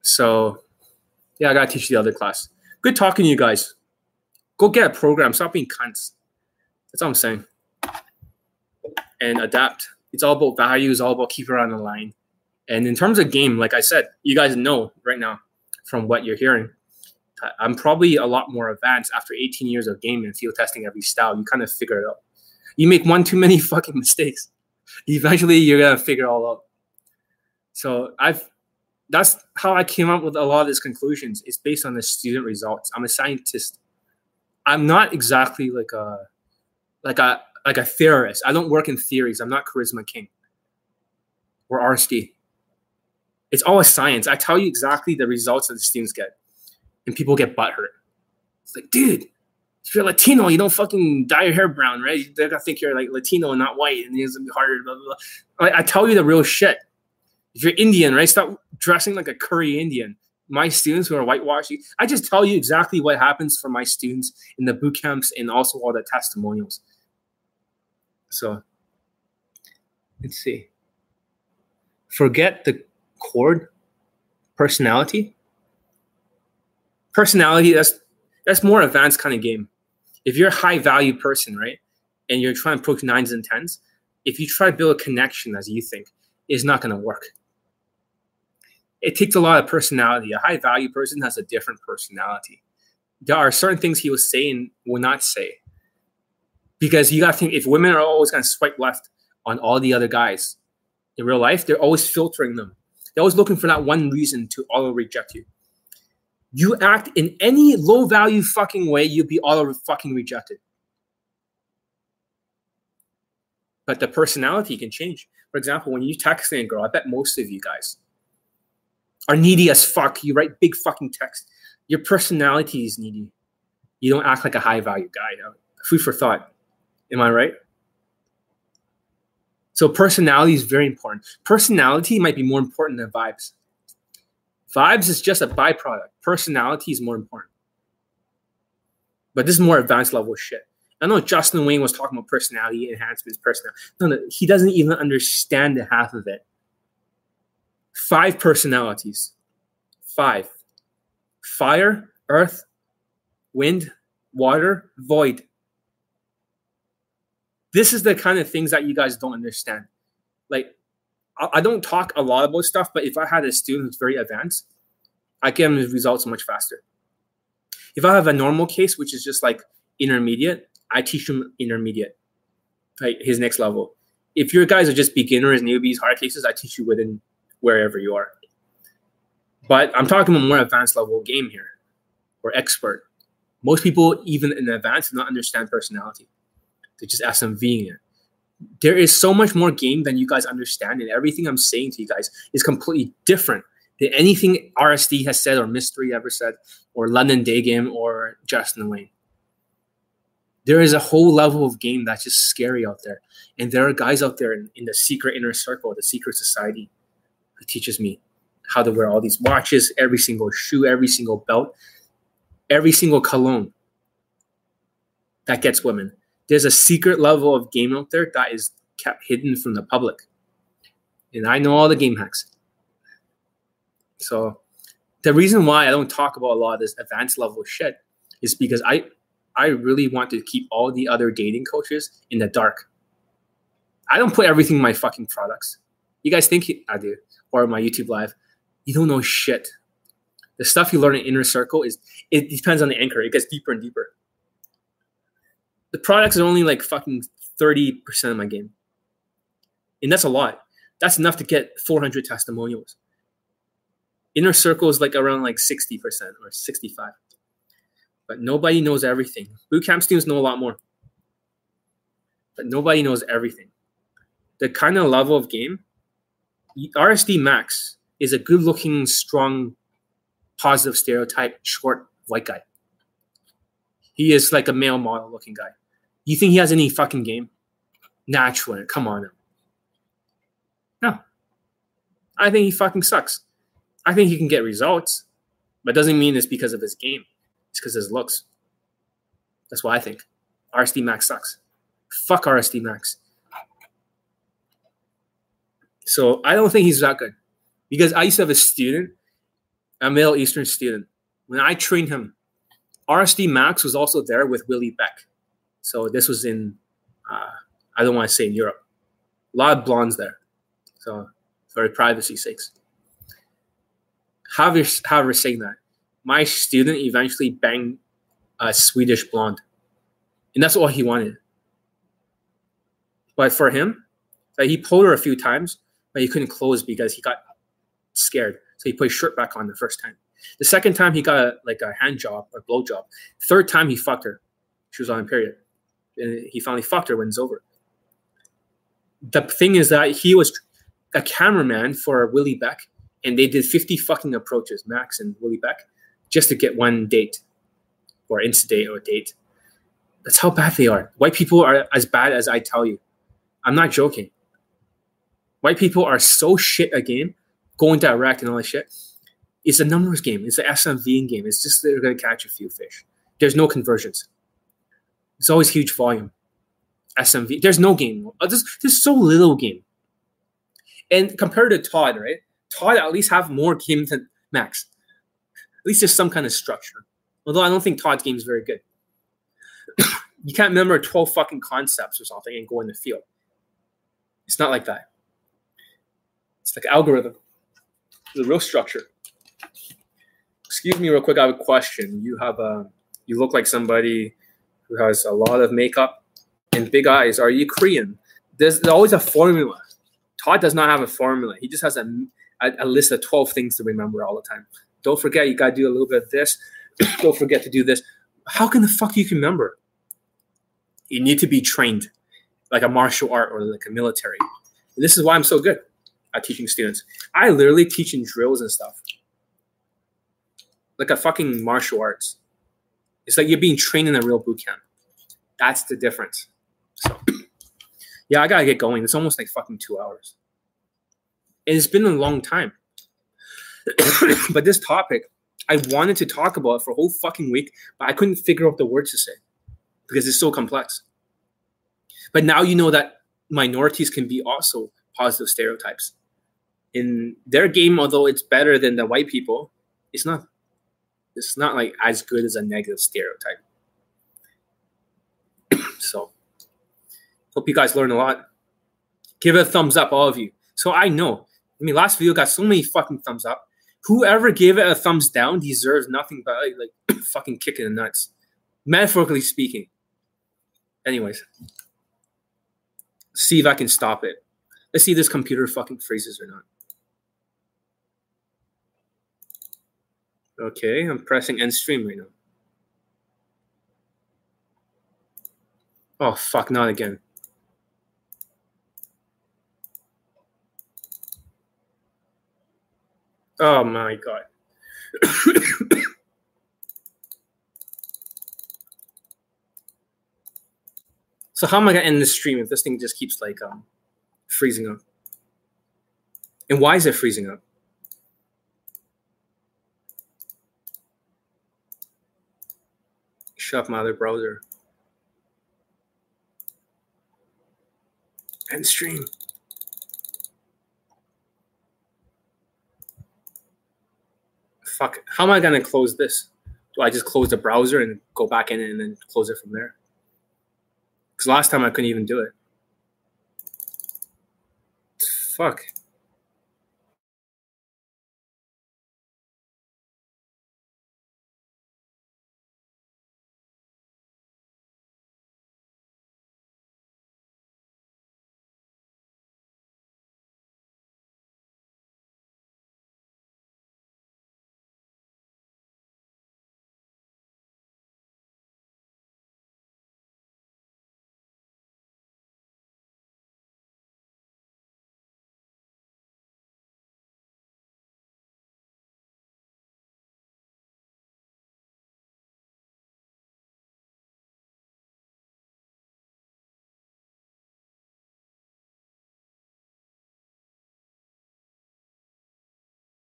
So, yeah, I gotta teach the other class. Good talking to you guys. Go get a program. Stop being cunts. That's all I'm saying. And adapt. It's all about values, all about keeping on the line. And in terms of game, like I said, you guys know right now from what you're hearing, I'm probably a lot more advanced after 18 years of game and field testing every style. You kind of figure it out. You make one too many (laughs) fucking mistakes eventually you're gonna figure it all out. So I've that's how I came up with a lot of these conclusions. It's based on the student results. I'm a scientist. I'm not exactly like a like a like a theorist. I don't work in theories. I'm not charisma king or RSD. It's all a science. I tell you exactly the results that the students get, and people get butthurt. It's like, dude, if you're Latino, you don't fucking dye your hair brown, right? They're gonna think you're like Latino and not white, and it's gonna be harder. Blah, blah, blah. I, I tell you the real shit. If you're Indian, right, stop dressing like a curry Indian. My students who are whitewashing, I just tell you exactly what happens for my students in the boot camps and also all the testimonials. So let's see. Forget the chord personality. Personality, that's that's more advanced kind of game if you're a high value person, right, and you're trying to approach nines and tens, if you try to build a connection as you think, it's not going to work. It takes a lot of personality. A high value person has a different personality. There are certain things he will say and will not say. Because you got to think if women are always going to swipe left on all the other guys in real life, they're always filtering them. They're always looking for that one reason to auto reject you you act in any low value fucking way, you'll be auto fucking rejected. But the personality can change. For example, when you text a girl, I bet most of you guys are needy as fuck. You write big fucking text. Your personality is needy. You don't act like a high value guy. Uh, food for thought. Am I right? So personality is very important. Personality might be more important than vibes. Vibes is just a byproduct. Personality is more important. But this is more advanced level shit. I know Justin Wayne was talking about personality enhancements, personality. No, no, he doesn't even understand the half of it. Five personalities. Five. Fire, earth, wind, water, void. This is the kind of things that you guys don't understand. Like I don't talk a lot about stuff, but if I had a student who's very advanced, I get him the results much faster. If I have a normal case, which is just like intermediate, I teach them intermediate. like his next level. If your guys are just beginners, newbies, hard cases, I teach you within wherever you are. But I'm talking about more advanced level game here, or expert. Most people, even in advance, do not understand personality. They just SMVing it. There is so much more game than you guys understand, and everything I'm saying to you guys is completely different than anything RSD has said or Mystery ever said, or London Day Game or Justin Wayne. There is a whole level of game that's just scary out there. And there are guys out there in, in the secret inner circle, the secret society, who teaches me how to wear all these watches, every single shoe, every single belt, every single cologne that gets women. There's a secret level of game out there that is kept hidden from the public. And I know all the game hacks. So the reason why I don't talk about a lot of this advanced level shit is because I I really want to keep all the other dating coaches in the dark. I don't put everything in my fucking products. You guys think I do, or my YouTube live. You don't know shit. The stuff you learn in inner circle is it depends on the anchor. It gets deeper and deeper. The products are only like fucking 30% of my game. And that's a lot. That's enough to get 400 testimonials. Inner circle is like around like 60% or 65 but nobody knows everything. Bootcamp students know a lot more, but nobody knows everything. The kind of level of game, RSD Max is a good looking, strong, positive stereotype, short, white guy. He is like a male model looking guy. You think he has any fucking game? Naturally, come on. No. I think he fucking sucks. I think he can get results, but doesn't mean it's because of his game. It's because his looks. That's what I think. RSD Max sucks. Fuck RSD Max. So I don't think he's that good. Because I used to have a student, a Middle Eastern student. When I trained him, RSD Max was also there with Willie Beck. So this was in, uh, I don't want to say in Europe. A lot of blondes there. So for privacy sakes. However, however saying that, my student eventually banged a Swedish blonde. And that's all he wanted. But for him, like he pulled her a few times, but he couldn't close because he got scared. So he put his shirt back on the first time. The second time he got a, like a hand job or blow job. Third time he fucked her. She was on a period. And he finally fucked her when it's over. The thing is that he was a cameraman for Willie Beck, and they did 50 fucking approaches, Max and Willie Beck just to get one date or insta date or date. That's how bad they are. White people are as bad as I tell you. I'm not joking. White people are so shit a game, going direct and all that shit. It's a numbers game. It's an SMV game. It's just they're going to catch a few fish. There's no conversions. It's always huge volume. SMV. There's no game. Uh, there's, there's so little game. And compared to Todd, right? Todd at least have more game than Max. At least there's some kind of structure. Although I don't think Todd's game is very good. (coughs) you can't remember 12 fucking concepts or something and go in the field. It's not like that. It's like algorithm. The real structure. Excuse me, real quick. I have a question. You have a. You look like somebody who has a lot of makeup and big eyes. Are you Korean? There's always a formula. Todd does not have a formula. He just has a, a, a list of 12 things to remember all the time. Don't forget, you got to do a little bit of this. (clears throat) Don't forget to do this. How can the fuck you can remember? You need to be trained like a martial art or like a military. And this is why I'm so good teaching students. I literally teach in drills and stuff. Like a fucking martial arts. It's like you're being trained in a real boot camp. That's the difference. So, (clears throat) yeah, I gotta get going. It's almost like fucking two hours. And it's been a long time. (clears throat) but this topic, I wanted to talk about for a whole fucking week, but I couldn't figure out the words to say because it's so complex. But now you know that minorities can be also positive stereotypes. In their game, although it's better than the white people, it's not. It's not like as good as a negative stereotype. (coughs) so, hope you guys learn a lot. Give it a thumbs up, all of you. So I know. I mean, last video got so many fucking thumbs up whoever gave it a thumbs down deserves nothing but like, like (coughs) fucking kicking the nuts, metaphorically speaking. Anyways, See if I can stop it. Let's see if this computer fucking freezes or not. Okay, I'm pressing end stream right now. Oh fuck, not again. Oh my god. (coughs) so how am I gonna end this stream if this thing just keeps like um freezing up? And why is it freezing up? Shut my other browser. End stream. Fuck. How am I gonna close this? Do I just close the browser and go back in and then close it from there? Because last time I couldn't even do it. Fuck.